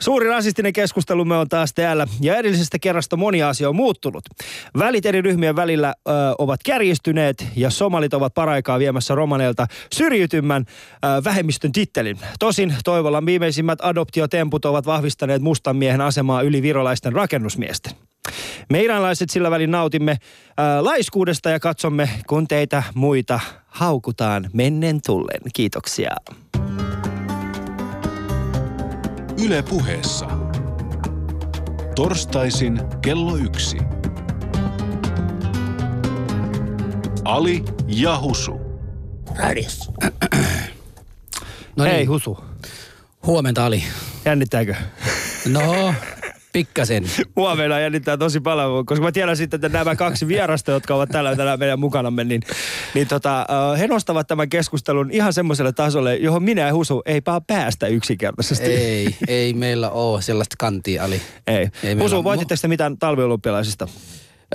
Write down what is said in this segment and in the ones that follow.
Suuri rasistinen keskustelumme on taas täällä ja edellisestä kerrasta moni asia on muuttunut. Välit eri ryhmien välillä ö, ovat kärjistyneet ja somalit ovat paraikaa viemässä romaneilta syrjitymän ö, vähemmistön tittelin. Tosin Toivolan viimeisimmät adoptiotemput ovat vahvistaneet mustan miehen asemaa yli virolaisten rakennusmiesten. Me iranlaiset sillä välin nautimme ää, laiskuudesta ja katsomme, kun teitä muita haukutaan mennen tullen. Kiitoksia. Yle puheessa. Torstaisin kello yksi. Ali ja Husu. Radiossa. No Hei Husu, Huomenta Ali. jännittääkö? No, pikkasen. Mua meillä jännittää tosi paljon, koska mä tiedän sitten, että nämä kaksi vierasta, jotka ovat tällä tänään meidän mukanamme, niin, niin tota, he nostavat tämän keskustelun ihan semmoiselle tasolle, johon minä ja Husu ei vaan päästä yksinkertaisesti. Ei, ei meillä ole sellaista kantia Ali. ei. Ei Husu, voititteko te mitään talviolympialaisista?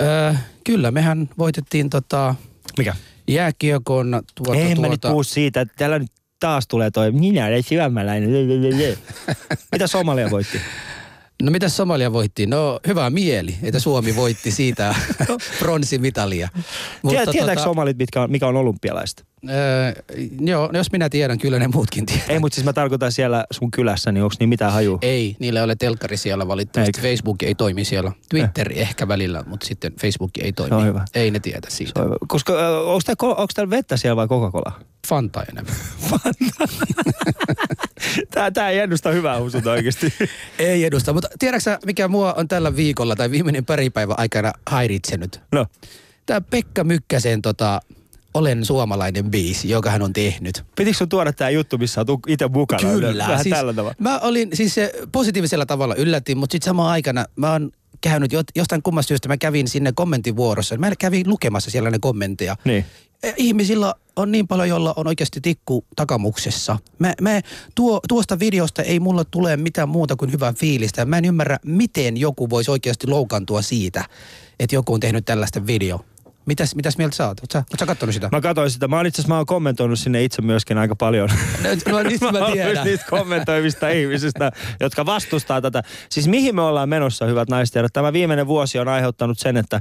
Öö, kyllä, mehän voitettiin tota Mikä? jääkiekon tuota, Ei mä nyt tuota, puhu siitä, että täällä nyt taas tulee toi minä olen syömäläinen. Mitä Somalia voitti? No mitä Somalia voitti? No hyvä mieli, että Suomi voitti siitä bronsimitalia. Tiedä, tietääkö somalit, mitkä on, mikä on olympialaista? Öö, joo, no jos minä tiedän, kyllä ne muutkin tietää. Ei, mutta siis mä tarkoitan siellä sun kylässä, niin onko niin mitään hajua? Ei, niillä ei ole telkkari siellä valitettavasti. Eikö? Facebook ei toimi siellä. Twitter ehkä välillä, mutta sitten Facebook ei toimi. Se on hyvä. Ei ne tietä siitä. Koska äh, onko täällä, onko täällä vettä siellä vai Coca-Cola? Fanta enemmän. Tää, tää ei ennusta hyvää husuta oikeasti. Ei edusta, mutta tiedätkö mikä mua on tällä viikolla tai viimeinen pari päivän aikana häiritsenyt? No, Tämä Pekka Mykkäsen tota, Olen suomalainen biisi, joka hän on tehnyt. pitikö sun tuoda tää juttu, missä oot itse mukana? Kyllä. Vähän siis, tällä tavalla. Mä olin siis se positiivisella tavalla yllätin, mutta sitten samaan aikana mä oon käynyt jostain kummasta syystä, mä kävin sinne kommenttivuorossa. Mä kävin lukemassa siellä ne kommentteja. Niin. Eh, Ihmisillä on niin paljon, jolla on oikeasti tikku takamuksessa. Mä, mä, tuo, tuosta videosta ei mulla tule mitään muuta kuin hyvää fiilistä. Mä en ymmärrä, miten joku voisi oikeasti loukantua siitä, että joku on tehnyt tällaista video. Mitäs, mitäs mieltä sä oot? Oot sä, oot sä kattonut sitä? Mä katsoin sitä. Mä oon itse asiassa, mä oon kommentoinut sinne itse myöskin aika paljon. No, nyt mä oon tiedän. niistä kommentoivista ihmisistä, jotka vastustaa tätä. Siis mihin me ollaan menossa, hyvät naiset ja? Tämä viimeinen vuosi on aiheuttanut sen, että,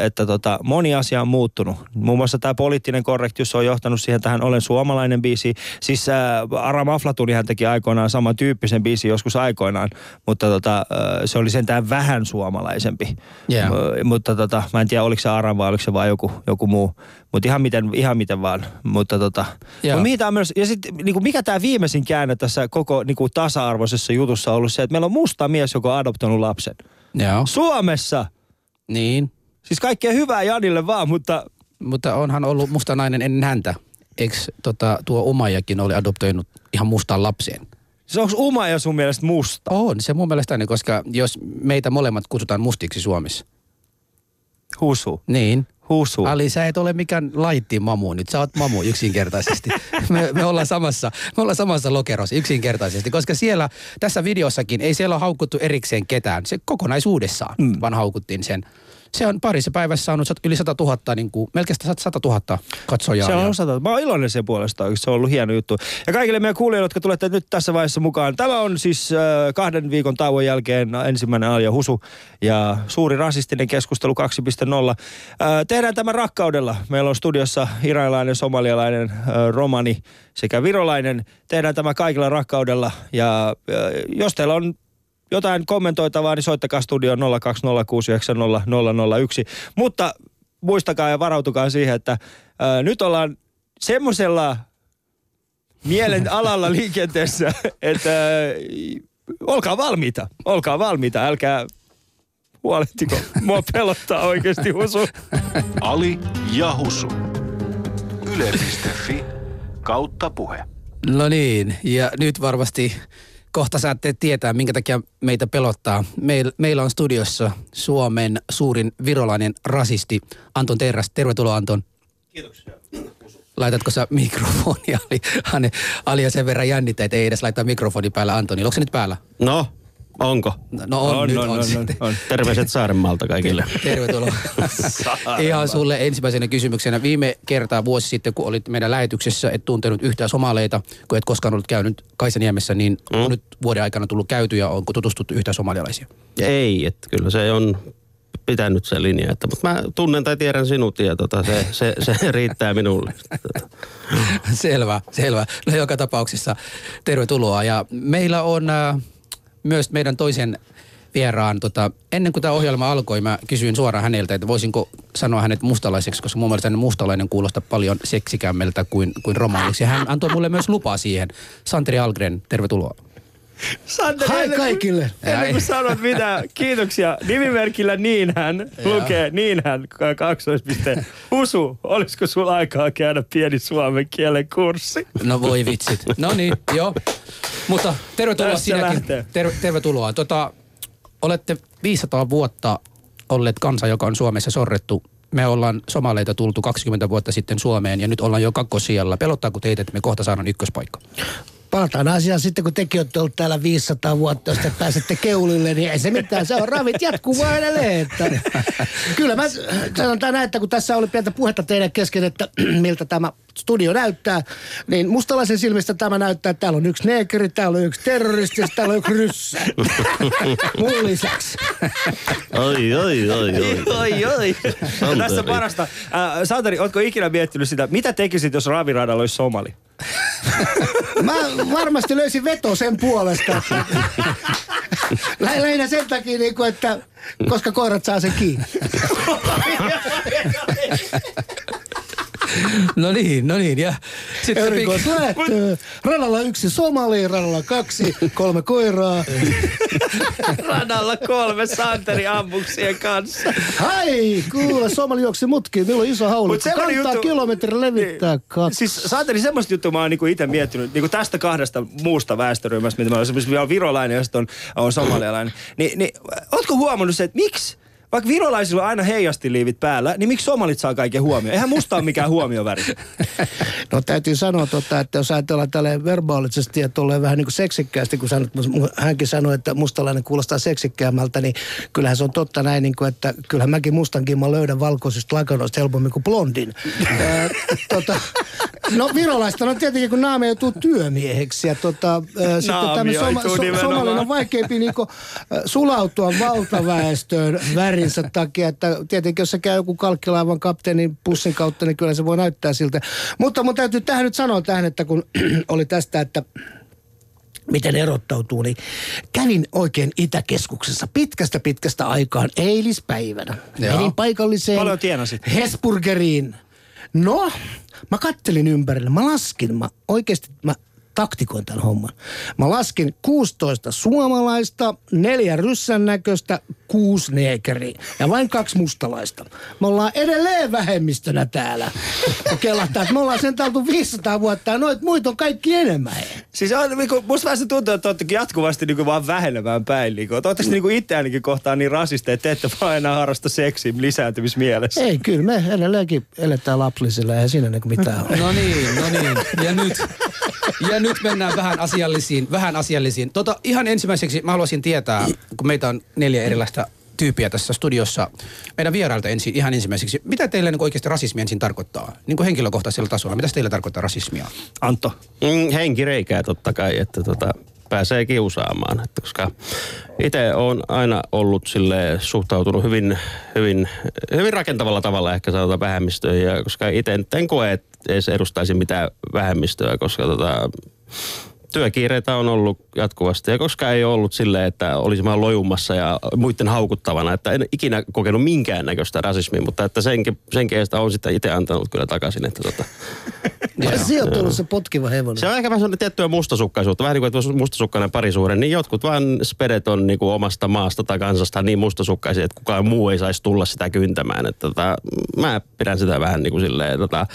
että tota, moni asia on muuttunut. Muun muassa tämä poliittinen korrektius on johtanut siihen tähän Olen suomalainen biisi. Siis ää, Aram Aflatunihan teki aikoinaan samantyyppisen biisin joskus aikoinaan, mutta tota, ää, se oli sentään vähän suomalaisempi. Yeah. M- mutta tota, mä en tiedä, oliko se Aram vai oliko se vaan joku, joku muu. Mutta ihan miten, ihan miten vaan. Mutta tota, mut mihin tää menossa? Ja sitten niinku, mikä tämä viimeisin käänne tässä koko niinku, tasa-arvoisessa jutussa on ollut se, että meillä on musta mies, joka on adoptoinut lapsen. Joo. Suomessa! Niin. Siis kaikkea hyvää Janille vaan, mutta Mutta onhan ollut musta nainen ennen häntä. Eikö tota, tuo Umajakin oli adoptoinut ihan mustaan lapseen? se onko Uma ja sun mielestä musta? On, se mun mielestäni, koska jos meitä molemmat kutsutaan mustiksi Suomessa. Husu. Niin. Husu. Ali, sä et ole mikään laitti mamu nyt, sä oot mamu yksinkertaisesti. me, me, ollaan samassa, me ollaan samassa lokerossa yksinkertaisesti, koska siellä, tässä videossakin, ei siellä ole haukuttu erikseen ketään. Se kokonaisuudessaan, mm. vaan haukuttiin sen. Se on parissa päivässä saanut yli 100 000, niin kuin, melkein 100 000 katsojaa. Se on ja- osata. Mä oon iloinen sen puolesta. Se on ollut hieno juttu. Ja kaikille meidän kuulijoille, jotka tulette nyt tässä vaiheessa mukaan. Tämä on siis äh, kahden viikon tauon jälkeen ensimmäinen Alja Husu ja suuri rasistinen keskustelu 2.0. Äh, tehdään tämä rakkaudella. Meillä on studiossa iranilainen, somalialainen, romani sekä virolainen. Tehdään tämä kaikilla rakkaudella. Ja jos teillä on jotain kommentoitavaa, niin soittakaa studioon 020690001. Mutta muistakaa ja varautukaa siihen, että ää, nyt ollaan semmoisella mielen alalla liikenteessä, että ää, olkaa valmiita, olkaa valmiita, älkää huolehtiko. Mua pelottaa oikeasti husu. Ali ja Husu. Yle.fi kautta puhe. No niin, ja nyt varmasti kohta saatte tietää, minkä takia meitä pelottaa. Meil, meillä on studiossa Suomen suurin virolainen rasisti Anton Terras. Tervetuloa Anton. Kiitoksia. Laitatko sä mikrofonia? Ali, Ane, Alia sen verran jännittää, että ei edes laittaa mikrofoni päällä Antoni. Onko se nyt päällä? No, Onko? No on, nyt on, sitten. on. Terveiset Saarenmaalta kaikille. Tervetuloa. Ihan sulle ensimmäisenä kysymyksenä. Viime kertaa vuosi sitten, kun olit meidän lähetyksessä, et tuntenut yhtään somaleita, kun et koskaan ollut käynyt Kaisaniemessä, niin mm. on nyt vuoden aikana tullut käyty ja onko tutustuttu yhtään somalialaisia? Ei, että kyllä se on pitänyt se linja. Että, mutta mä tunnen tai tiedän sinut ja tota, se, se, se, riittää minulle. selvä, selvä. No joka tapauksessa tervetuloa. Ja meillä on äh, myös meidän toisen vieraan, tota, ennen kuin tämä ohjelma alkoi, mä kysyin suoraan häneltä, että voisinko sanoa hänet mustalaiseksi, koska mun mielestä mustalainen kuulostaa paljon seksikämmeltä kuin, kuin romaaniksi. Hän antoi mulle myös lupaa siihen. Santeri Algren, tervetuloa. Santeri, Hai ennen kaikille. Ennen kuin sanot mitä, kiitoksia. Nimimerkillä Niinhän lukee Niinhän kaksoispiste. Husu, olisiko sulla aikaa käydä pieni suomen kielen kurssi? No voi vitsit. No niin, joo. Mutta tervetuloa Tässä sinäkin. lähtee. Ter- tervetuloa. Tota, olette 500 vuotta olleet kansa, joka on Suomessa sorrettu. Me ollaan somaleita tultu 20 vuotta sitten Suomeen ja nyt ollaan jo kakkosijalla. Pelottaako teitä, että me kohta saadaan ykköspaikka? Palataan asiaan sitten, kun tekin olette ollut täällä 500 vuotta, jos te pääsette keulille, niin ei se mitään. Se on ravit jatkuu vaan edelleen. Että, kyllä mä sanotaan näin, että kun tässä oli pientä puhetta teidän kesken, että miltä tämä studio näyttää, niin mustalaisen silmistä tämä näyttää, että täällä on yksi neekeri, täällä on yksi terroristi ja täällä on yksi ryssä. Mun lisäksi. Oi, oi, oi, oi. Oi, oi. Tässä parasta. Äh, Santeri, ootko ikinä miettinyt sitä, mitä tekisit, jos raviradalla olisi somali? Mä varmasti löysin veto sen puolesta. Lä- Lähinnä sen takia, niin kuin, että koska koirat saa sen kiinni. No niin, no niin. Ja sitten Erikois lähtö. Radalla yksi somali, radalla kaksi, kolme koiraa. Radalla kolme Santeri ammuksien kanssa. Hai, kuule, somali juoksi mutkiin. Niillä on iso Mut haulikko. semmonen Kantaa juttu- kilometri levittää Niin. kaksi. Siis Santeri, semmoista juttua mä oon niinku itse miettinyt, niinku tästä kahdesta muusta väestöryhmästä, mitä mä olen, esimerkiksi virolainen ja sitten on, on somalialainen. Ni, niin, ootko huomannut se, että miksi vaikka virolaisilla on aina heijastiliivit päällä, niin miksi somalit saa kaiken huomioon? Eihän musta ole mikään huomioväri. No täytyy sanoa, tota, että jos ajatellaan tälleen verbaalisesti ja tolleen vähän niin kuin seksikkäästi, kun sanot, hänkin sanoi, että mustalainen kuulostaa seksikkäämmältä, niin kyllähän se on totta näin, niin kuin, että kyllähän mäkin mustankin mä löydän valkoisista lakanoista helpommin kuin blondin. Tota, no virolaista on tietenkin, kun naame joutuu työmieheksi ja tota, ää, sitten tämmöinen Naamioituu nimenomaan. somalin on vaikeampi niinku, äh, sulautua valtaväestöön värinsä takia, että tietenkin jos se käy joku kalkkilaivan kapteenin pussin kautta, niin kyllä se voi näyttää siltä. Mutta mun täytyy tähän nyt sanoa tähän, että kun oli tästä, että miten erottautuu, niin kävin oikein Itäkeskuksessa pitkästä pitkästä aikaan eilispäivänä. Joo. Menin paikalliseen Paljon tienasit? Hesburgeriin. No, mä kattelin ympärille. Mä laskin, mä oikeasti mä taktikoin tämän homman. Mä laskin 16 suomalaista, neljä ryssän näköistä, kuusi neekeriä ja vain kaksi mustalaista. Me ollaan edelleen vähemmistönä täällä. Kelahtaa, että me ollaan sen oltu 500 vuotta ja noit muita on kaikki enemmän. Siis on, niinku, musta vähän se tuntuu, että olette jatkuvasti niinku vaan vähenemään päin. Niinku. Oletteko niinku itse ainakin kohtaan niin rasisteja, että te ette vaan enää harrasta seksiä lisääntymismielessä? Ei, kyllä me edelleenkin eletään laplisilla ja siinä niinku mitään ole. No niin, no niin. Ja nyt, ja nyt mennään vähän asiallisiin, vähän asiallisiin. Tota, ihan ensimmäiseksi mä haluaisin tietää, kun meitä on neljä erilaista tyyppiä tässä studiossa. Meidän vierailta ensin, ihan ensimmäiseksi. Mitä teille niin oikeasti rasismi ensin tarkoittaa? Niin kuin henkilökohtaisella tasolla. Mitä teille tarkoittaa rasismia? Antto. Mm, henkireikää totta kai, että tota, pääsee kiusaamaan. Että koska itse on aina ollut sille suhtautunut hyvin, hyvin, hyvin rakentavalla tavalla ehkä sanotaan vähemmistöön. Ja koska itse en koe, että edes edustaisin mitään vähemmistöä, koska tota, työkiireitä on ollut jatkuvasti. Ja koska ei ollut silleen, että olisin vaan lojumassa ja muiden haukuttavana. Että en ikinä kokenut minkäännäköistä rasismia, mutta että senkin, senkin edestä on sitten itse antanut kyllä takaisin. Että tota, Ja se on tullut se potkiva hevonen. se on ehkä vähän sellainen tiettyä mustasukkaisuutta. Vähän niin kuin, että olisi mustasukkainen parisuhde, niin jotkut vaan spedet on niin kuin omasta maasta tai kansasta niin mustasukkaisia, että kukaan muu ei saisi tulla sitä kyntämään. Että tota, mä pidän sitä vähän niin kuin silleen, tota,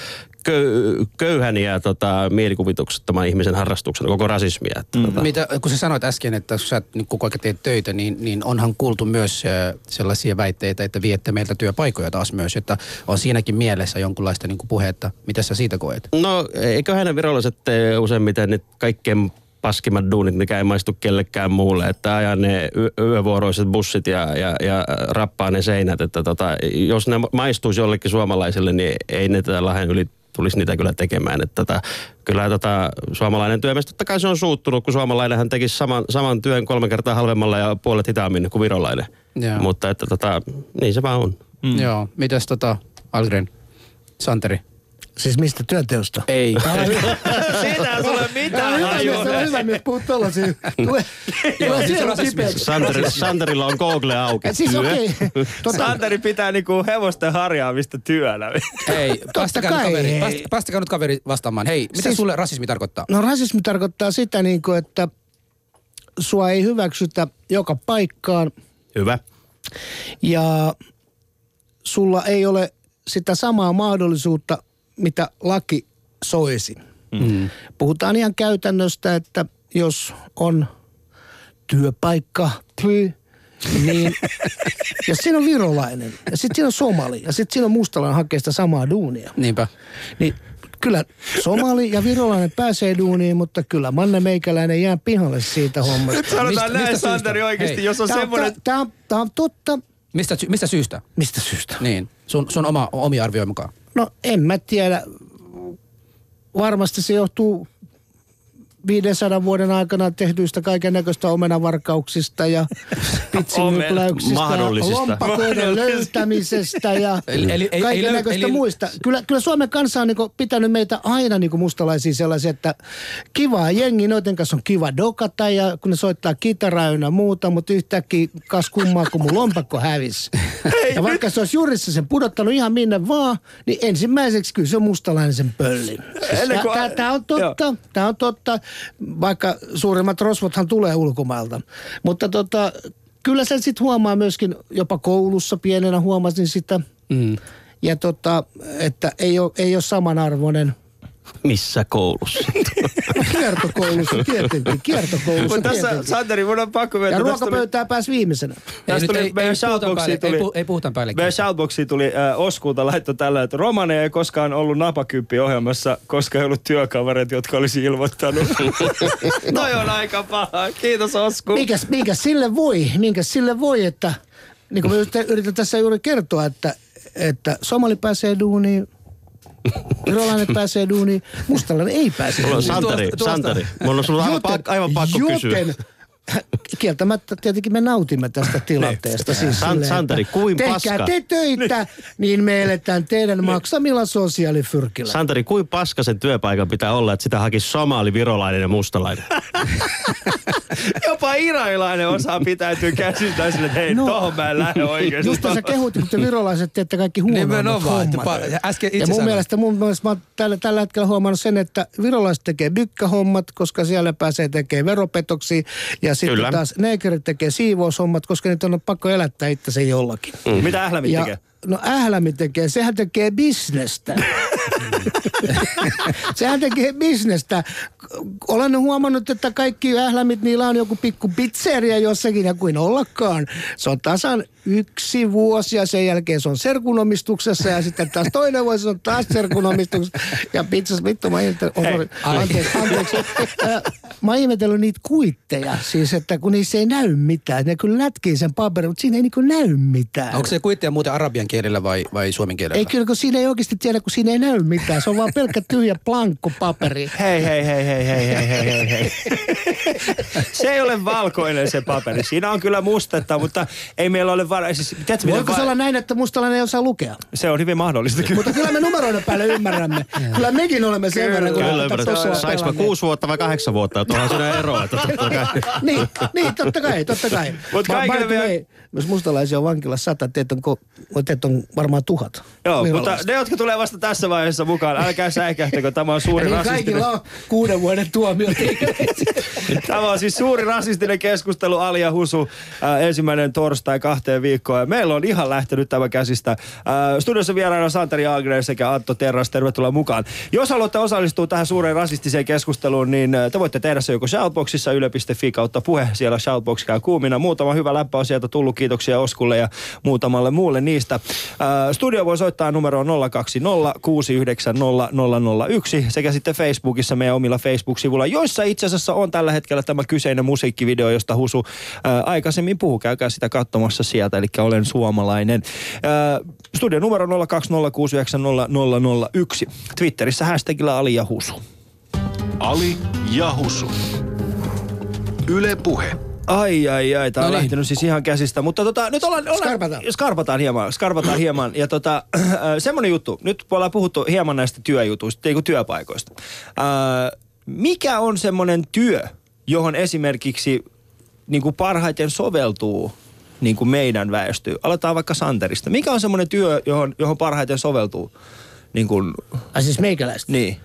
köy, köyhän ja tota, mielikuvituksettoman ihmisen harrastuksena, koko rasismia. Että, tota, Mitä, kun sä sanoit äsken, että kun sä niin koko ajan teet töitä, niin, niin onhan kuultu myös äh, sellaisia väitteitä, että viette meiltä työpaikoja taas myös, että on siinäkin mielessä jonkunlaista niin puhetta. Mitä sä siitä koet? No eiköhän ne virolliset tee useimmiten nyt kaikkein paskimmat duunit, mikä ei maistu kellekään muulle. Että ajaa ne yö, yövuoroiset bussit ja, ja, ja rappaa ne seinät. Että tota, jos ne maistuisi jollekin suomalaiselle, niin ei ne tätä Lahden yli tulisi niitä kyllä tekemään. Että tota, kyllä tota, suomalainen työmies, totta kai se on suuttunut, kun suomalainenhan tekisi saman, saman työn kolme kertaa halvemmalla ja puolet hitaammin kuin virolainen. Joo. Mutta että tota, niin se vaan on. Mm. Joo. Mitäs tota, Algren, Santeri? Siis mistä työnteosta? Ei. Siitä ei tule mitään hajua. mies, se on hyvä mies, puhut tollasia. Tule, tule kipeäksi. Santeri, Santerilla on Google auki. Siis okei. Tota, Santeri pitää niinku hevosten harjaamista työnä. Ei, päästäkää nyt kaveri, päästäkää nyt kaveri vastaamaan. Hei, mitä Siis- sulle rasismi tarkoittaa? No rasismi tarkoittaa sitä, niin kuin, että sua ei hyväksytä joka paikkaan Hyvä. ja sulla ei ole sitä samaa mahdollisuutta, mitä laki soisi. Mm. Puhutaan ihan käytännöstä, että jos on työpaikka, niin jos siinä on virolainen ja sitten siinä on somali ja sitten siinä on mustalainen hakee sitä samaa duunia, Niinpä. niin kyllä somali ja virolainen pääsee duuniin, mutta kyllä Manne Meikäläinen jää pihalle siitä hommasta. Nyt sanotaan Mistä- näin, mistä Santeri, syystä? oikeasti, Hei. jos on Tämä semmoinen... tää, on, totta. Mistä, mistä syystä? Mistä syystä? Niin, sun, sun oma, omi arvio mukaan. No en mä tiedä. Varmasti se johtuu 500 vuoden aikana tehdyistä kaiken näköistä omenavarkauksista ja pitsimypläyksistä ja Mahdollisista. lompakoiden löytämisestä ja Eli- eli- ei- kaiken näköistä eli- muista. Kyllä, kyllä Suomen kansa on niinku pitänyt meitä aina niinku mustalaisia sellaisia, että kivaa jengi, noiden kanssa on kiva dokata ja kun ne soittaa kitaraa ynnä muuta, mutta yhtäkkiä kas kummaa, kun mun lompakko hävisi. ja vaikka se olisi jurissa sen pudottanut ihan minne vaan, niin ensimmäiseksi kyllä se on mustalainen sen pöllin. Tämä on totta, tämä on totta, vaikka suurimmat rosvothan tulee ulkomailta. Mutta tota, kyllä sen sitten huomaa myöskin, jopa koulussa pienenä huomasin sitä. Mm. Ja tota, että ei ole, ei ole samanarvoinen Missä koulussa? No kiertokoulussa tietenkin, kiertokoulussa Mutta tässä, tietenkin. Santeri, mun on pakko Ja myöntää. tästä tuli- ruokapöytää pääsi viimeisenä. Ei Tästä tuli ei- meidän ei shoutboxiin päälle- ei tuli, pu- ei puhutaan päällekkäin. Meidän shoutboxiin tuli äh, Oskulta laitto tällä, että Romane ei koskaan ollut napakymppi ohjelmassa, koska ei ollut työkavereita, jotka olisi ilmoittanut. Noi on aika paha. Kiitos Osku. Mikäs, mikäs sille voi, minkäs sille voi, että niin kuin mä yritän tässä juuri kertoa, että, että somali pääsee duuniin, virolainen pääsee duuniin, mustalainen ei pääse Mulla on duuniin. Santeri, Tuosta- tuosta- Santeri. Mulla on sulla aivan, Joten- pakko, aivan pakko kysyä. Kieltämättä tietenkin me nautimme tästä tilanteesta. Siis San- silleen, Santeri, kuin tehkää paska. te töitä, niin me eletään teidän maksamilla sosiaalifyrkillä. Santeri, kuin paska sen työpaikan pitää olla, että sitä hakisi somali, virolainen ja mustalainen? Jopa iranilainen osaa pitäytyä käsistä sille, että hei, No. tohon mä en lähde oikeesti. Just sä kehut, kun te virolaiset teette kaikki huonommat hommat. äsken ja mun sanoit. mielestä, mun mielestä mä oon tällä, tällä hetkellä huomannut sen, että virolaiset tekee bykkähommat, koska siellä pääsee tekemään veropetoksia. Ja sitten Kyllä. taas neekerit tekee siivoushommat, koska niitä on pakko elättää itse jollakin. Mm. Mitä ählämit Ja, tekee? No ählämi tekee, sehän tekee bisnestä. sehän tekee bisnestä. Olen huomannut, että kaikki ählämit, niillä on joku pikku pizzeria jossakin ja kuin ollakaan. Se on tasan yksi vuosi ja sen jälkeen se on serkunomistuksessa ja sitten taas toinen vuosi se on taas serkunomistuksessa. Ja pizzas, vittu mä ihmettelen, oh, anteeksi, anteeksi. Mä ihmetellyt niitä kuitteja, siis että kun niissä ei näy mitään. Ne kyllä lätkii sen paperin, mutta siinä ei niinku näy mitään. Onko se kuitteja muuten arabian kielellä vai, vai suomen kielellä? Ei kyllä, kun siinä ei oikeasti tiedä, kun siinä ei näy mitään. Se on vaan pelkkä tyhjä plankku paperi. Hei, hei, hei, hei, hei, hei, hei, hei, hei. Se ei ole valkoinen se paperi. Siinä on kyllä mustetta, mutta ei meillä ole var... Siis, tiedätkö, miten Voiko se va- olla näin, että mustalainen ei osaa lukea? Se on hyvin mahdollista kyllä. Mutta kyllä me numeroiden päälle ymmärrämme. kyllä mekin olemme sen verran, kun Kyllä, tätä ymmärrän. tossa Sainko mä kuusi vuotta vai kahdeksan vuotta? Että onhan siinä eroa. Että totta kai. niin, niin, totta kai, totta kai. Mut By- kaikille vielä- Jos mustalaisia on vankilassa sata, teitä on, ko- teitä on varmaan tuhat. Joo, mutta ne, jotka tulee vasta tässä vaiheessa mukaan, älkää säikähtäkö, tämä on suuri Eli rasistinen. kaikilla on kuuden vuoden tuomio. Tämä on siis suuri rasistinen keskustelu Ali ja Husu äh, ensimmäinen torstai kahteen viikkoon. Ja meillä on ihan lähtenyt tämä käsistä. Äh, studiossa vieraana Santeri Algren sekä Antto Terras. Tervetuloa mukaan. Jos haluatte osallistua tähän suureen rasistiseen keskusteluun, niin äh, te voitte tehdä se joko Shoutboxissa yle.fi kautta puhe. Siellä Shoutbox käy kuumina. Muutama hyvä läppä on sieltä tullut. Kiitoksia Oskulle ja muutamalle muulle niistä. Studio voi soittaa numeroon 020 690 sekä sitten Facebookissa meidän omilla Facebook-sivuilla, joissa itse asiassa on tällä hetkellä tämä kyseinen musiikkivideo, josta Husu ää, aikaisemmin puhui. Käykää sitä katsomassa sieltä, eli olen suomalainen. Ää, studion numero 020690001. Twitterissä hashtagillä Ali ja Husu. Ali ja Husu. Yle Puhe. Ai, ai, ai. Tämä on No niin. lähtenyt siis ihan käsistä. Mutta tota, nyt ollaan... ollaan Skarpataan. Skarpataan hieman, skarpataan hieman. Ja tota, äh, semmonen juttu. Nyt ollaan puhuttu hieman näistä työjutuista, niin kuin työpaikoista. Äh, mikä on semmonen työ, johon esimerkiksi niin kuin parhaiten soveltuu niin kuin meidän väestöön? Aletaan vaikka Santerista. Mikä on semmonen työ, johon, johon parhaiten soveltuu? Niin kuin, Ai siis meikäläistä. niin.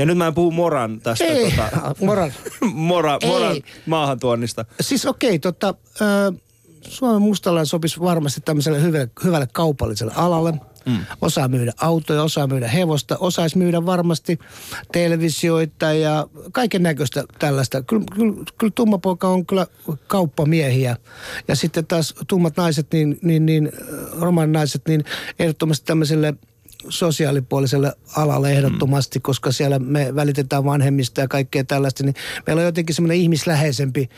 Ja nyt mä en puhu Moran tästä Ei, tota, moran. Mora, Moran Ei. maahantuonnista. Siis okei, tota, ö, Suomen mustalainen sopisi varmasti tämmöiselle hyvälle, hyvälle kaupalliselle alalle. Mm. Osaa myydä autoja, osaa myydä hevosta, osaisi myydä varmasti televisioita ja kaiken näköistä tällaista. Kyllä, kyllä, kyllä tummapoika on kyllä kauppamiehiä. Ja sitten taas tummat naiset, niin, niin, niin roman naiset, niin ehdottomasti tämmöiselle sosiaalipuoliselle alalle ehdottomasti, mm. koska siellä me välitetään vanhemmista ja kaikkea tällaista, niin meillä on jotenkin semmoinen ihmisläheisempi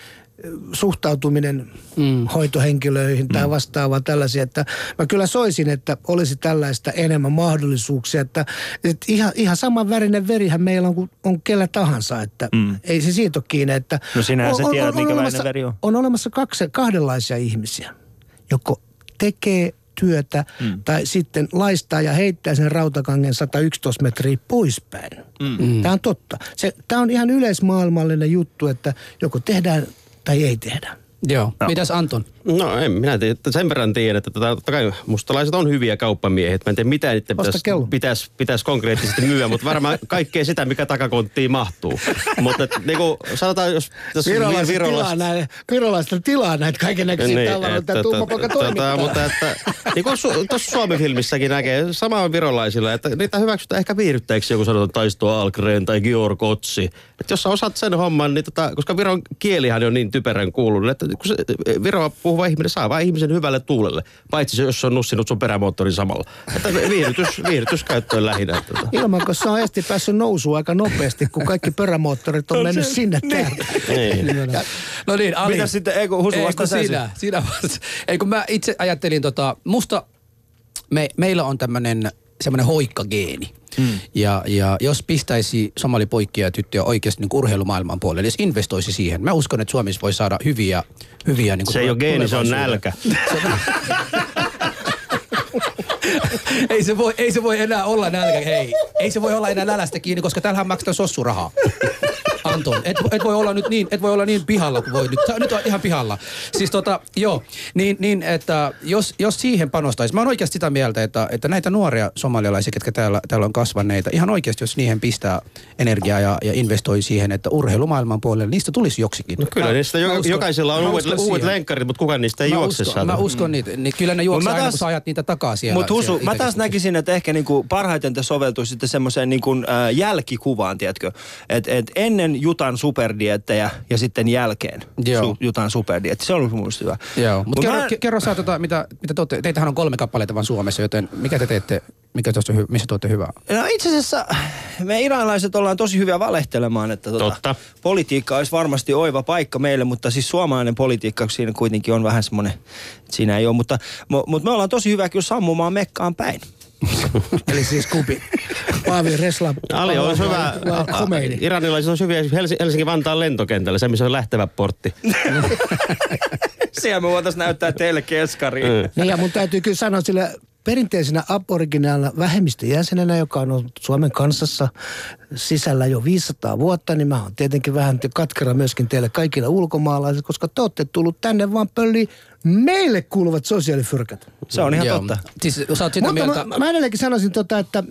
suhtautuminen mm. hoitohenkilöihin tai vastaavaa tällaisia, että mä kyllä soisin, että olisi tällaista enemmän mahdollisuuksia, että, että ihan, ihan saman värinen verihän meillä on kuin on kellä tahansa, että mm. ei se siitä ole kiinni, että No sinähän sä tiedät, minkä värinen olemassa, veri on. on olemassa kaksi, kahdenlaisia ihmisiä, joko tekee työtä mm. tai sitten laistaa ja heittää sen rautakangen 111 metriä poispäin. Mm. Tämä on totta. Se, tämä on ihan yleismaailmallinen juttu, että joko tehdään tai ei tehdä. Joo. No. Mitäs Anton? No en minä tiedä, sen verran tiedän, että tota, totta kai mustalaiset on hyviä kauppamiehiä. Mä en tiedä mitä niiden pitäisi, pitäisi, pitäisi konkreettisesti myyä, mutta varmaan kaikkea sitä, mikä takakonttiin mahtuu. mutta et, niin kuin sanotaan, jos tässä Virolaiset tilaa, Virolasta- näin, virolaiset tilaa näitä kaiken näköisiä niin, tavaroita, tummapoika tota, toimittaa. Mutta että, niin kuin su- tuossa Suomi-filmissäkin näkee, sama on virolaisilla, että niitä hyväksytään ehkä viihdyttäjiksi joku sanotaan Taisto Algren tai Georg Otsi. Että jos sä osaat sen homman, niin tota, koska Viron kielihän on niin typerän kuulunut, että kun se Viroa puhuva ihminen saa vain ihmisen hyvälle tuulelle, paitsi se, jos se on nussinut sun perämoottorin samalla. Että viihdytys, viihdytyskäyttöön lähinnä. Että, tota. Ilmankossa on esti päässyt nousuun aika nopeasti, kun kaikki perämoottorit on mennyt sinne täältä. Niin. No niin, Ali. Mitäs sitten, ei kun Husu ensin. sinä, sinä vasta. Ei kun mä itse ajattelin tota, musta me, meillä on tämmönen semmoinen hoikkageeni. Mm. Ja, ja jos pistäisi somalipoikia ja tyttöjä oikeasti niin urheilumaailman puolelle, jos investoisi siihen, mä uskon, että Suomessa voi saada hyviä, hyviä niin Se ei ole geeni, se on nälkä. ei, se voi, ei se voi enää olla nälkä, hei. Ei se voi olla enää nälästä kiinni, koska täällähän maksetaan sossurahaa. Anton, et, et, voi olla nyt niin, et voi olla niin pihalla kuin voi nyt. Sä, nyt on ihan pihalla. Siis tota, joo, niin, niin että jos, jos siihen panostaisi, mä oon oikeasti sitä mieltä, että, että näitä nuoria somalialaisia, ketkä täällä, täällä on kasvaneita, ihan oikeasti jos niihin pistää energiaa ja, ja investoi siihen, että urheilumaailman puolelle, niistä tulisi joksikin. No kyllä, niistä Mä jo, uskon- jokaisella on uudet, uudet lenkkarit, mutta kukaan niistä ei Mä juokse uskon, saada. mä uskon niitä. Niin kyllä ne juoksee mä aina, taas- kun sä ajat niitä takaa siellä. Mutta Husu, siellä mä taas näkisin, että ehkä niinku parhaiten te soveltuisitte semmoiseen niinku, äh, jälkikuvaan, tiedätkö? Että et ennen Jutan superdiettejä ja sitten jälkeen Joo. su, Jutan superdietti. Se on mun mielestä hyvä. Joo, mutta Mut kerro, mä- kerro sä, tota, mitä, mitä te teitähän on kolme kappaletta vaan Suomessa, joten mikä te teette, mikä tuosta, missä te olette hyvää? No itse asiassa me iranilaiset ollaan tosi hyviä valehtelemaan, että tota, Totta. politiikka olisi varmasti oiva paikka meille, mutta siis suomalainen politiikka, siinä kuitenkin on vähän semmoinen, että siinä ei ole, mutta, mu- mutta me ollaan tosi hyvä kyllä sammumaan mekkaan päin. Eli siis kupi. Paavi Resla. Ali on hyvä. Iranilaiset on hyviä Helsi- Helsinki-Vantaan lentokentällä, se missä on lähtevä portti. Siellä me voitaisiin näyttää teille keskariin. Mm. Niin ja mun täytyy kyllä sanoa sille perinteisenä aboriginaalla vähemmistöjäsenenä, joka on ollut Suomen kansassa sisällä jo 500 vuotta, niin mä oon tietenkin vähän katkera myöskin teille kaikille ulkomaalaisille, koska te olette tullut tänne vaan pölli meille kuuluvat sosiaalifyrkät. Se on ihan Joo. totta. Siis sä oot sitä Mutta mieltä... mä, mä edelleenkin sanoisin, tota, että äh,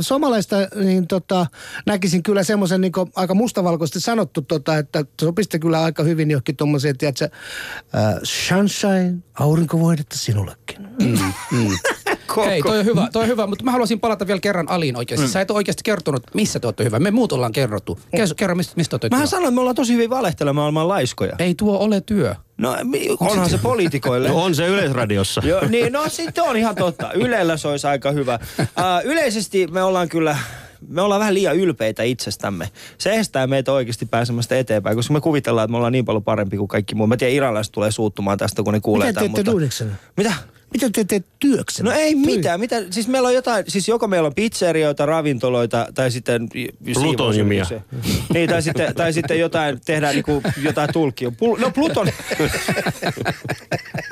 somalaista niin, tota, näkisin kyllä semmoisen niin aika mustavalkoisesti sanottu, tota, että sopiste kyllä aika hyvin johonkin tuommoiseen, tiedätkö, äh, sunshine, aurinkovoidetta sinullekin. Hei, toi on hyvä, toi on hyvä, mutta mä haluaisin palata vielä kerran Aliin oikeasti. Mm. Sä et ole oikeasti kertonut, missä te olette hyvä. Me muut ollaan kerrottu. Kes, kerro, mistä, mistä te olette Mähän hyvä. sanoin, että me ollaan tosi hyvin valehtelemaan ollaan laiskoja. Ei tuo ole työ. No onhan se poliitikoille. No on se yleisradiossa. Joo, niin no sitten on ihan totta. Ylellä se olisi aika hyvä. Uh, yleisesti me ollaan kyllä, me ollaan vähän liian ylpeitä itsestämme. Se estää meitä oikeasti pääsemästä eteenpäin, koska me kuvitellaan, että me ollaan niin paljon parempi kuin kaikki muu. Mä tiedän, iranilaiset tulee suuttumaan tästä, kun ne kuulee Mitä tämän, mutta... Mitä? Mitä te teette työksenne? No ei mitään. Mitä, siis meillä on jotain, siis joko meillä on pizzerioita, ravintoloita tai sitten... Plutoniumia. Niin, tai sitten, tai sitten jotain, tehdään niinku jotain tulkia. Pul- no Pluton...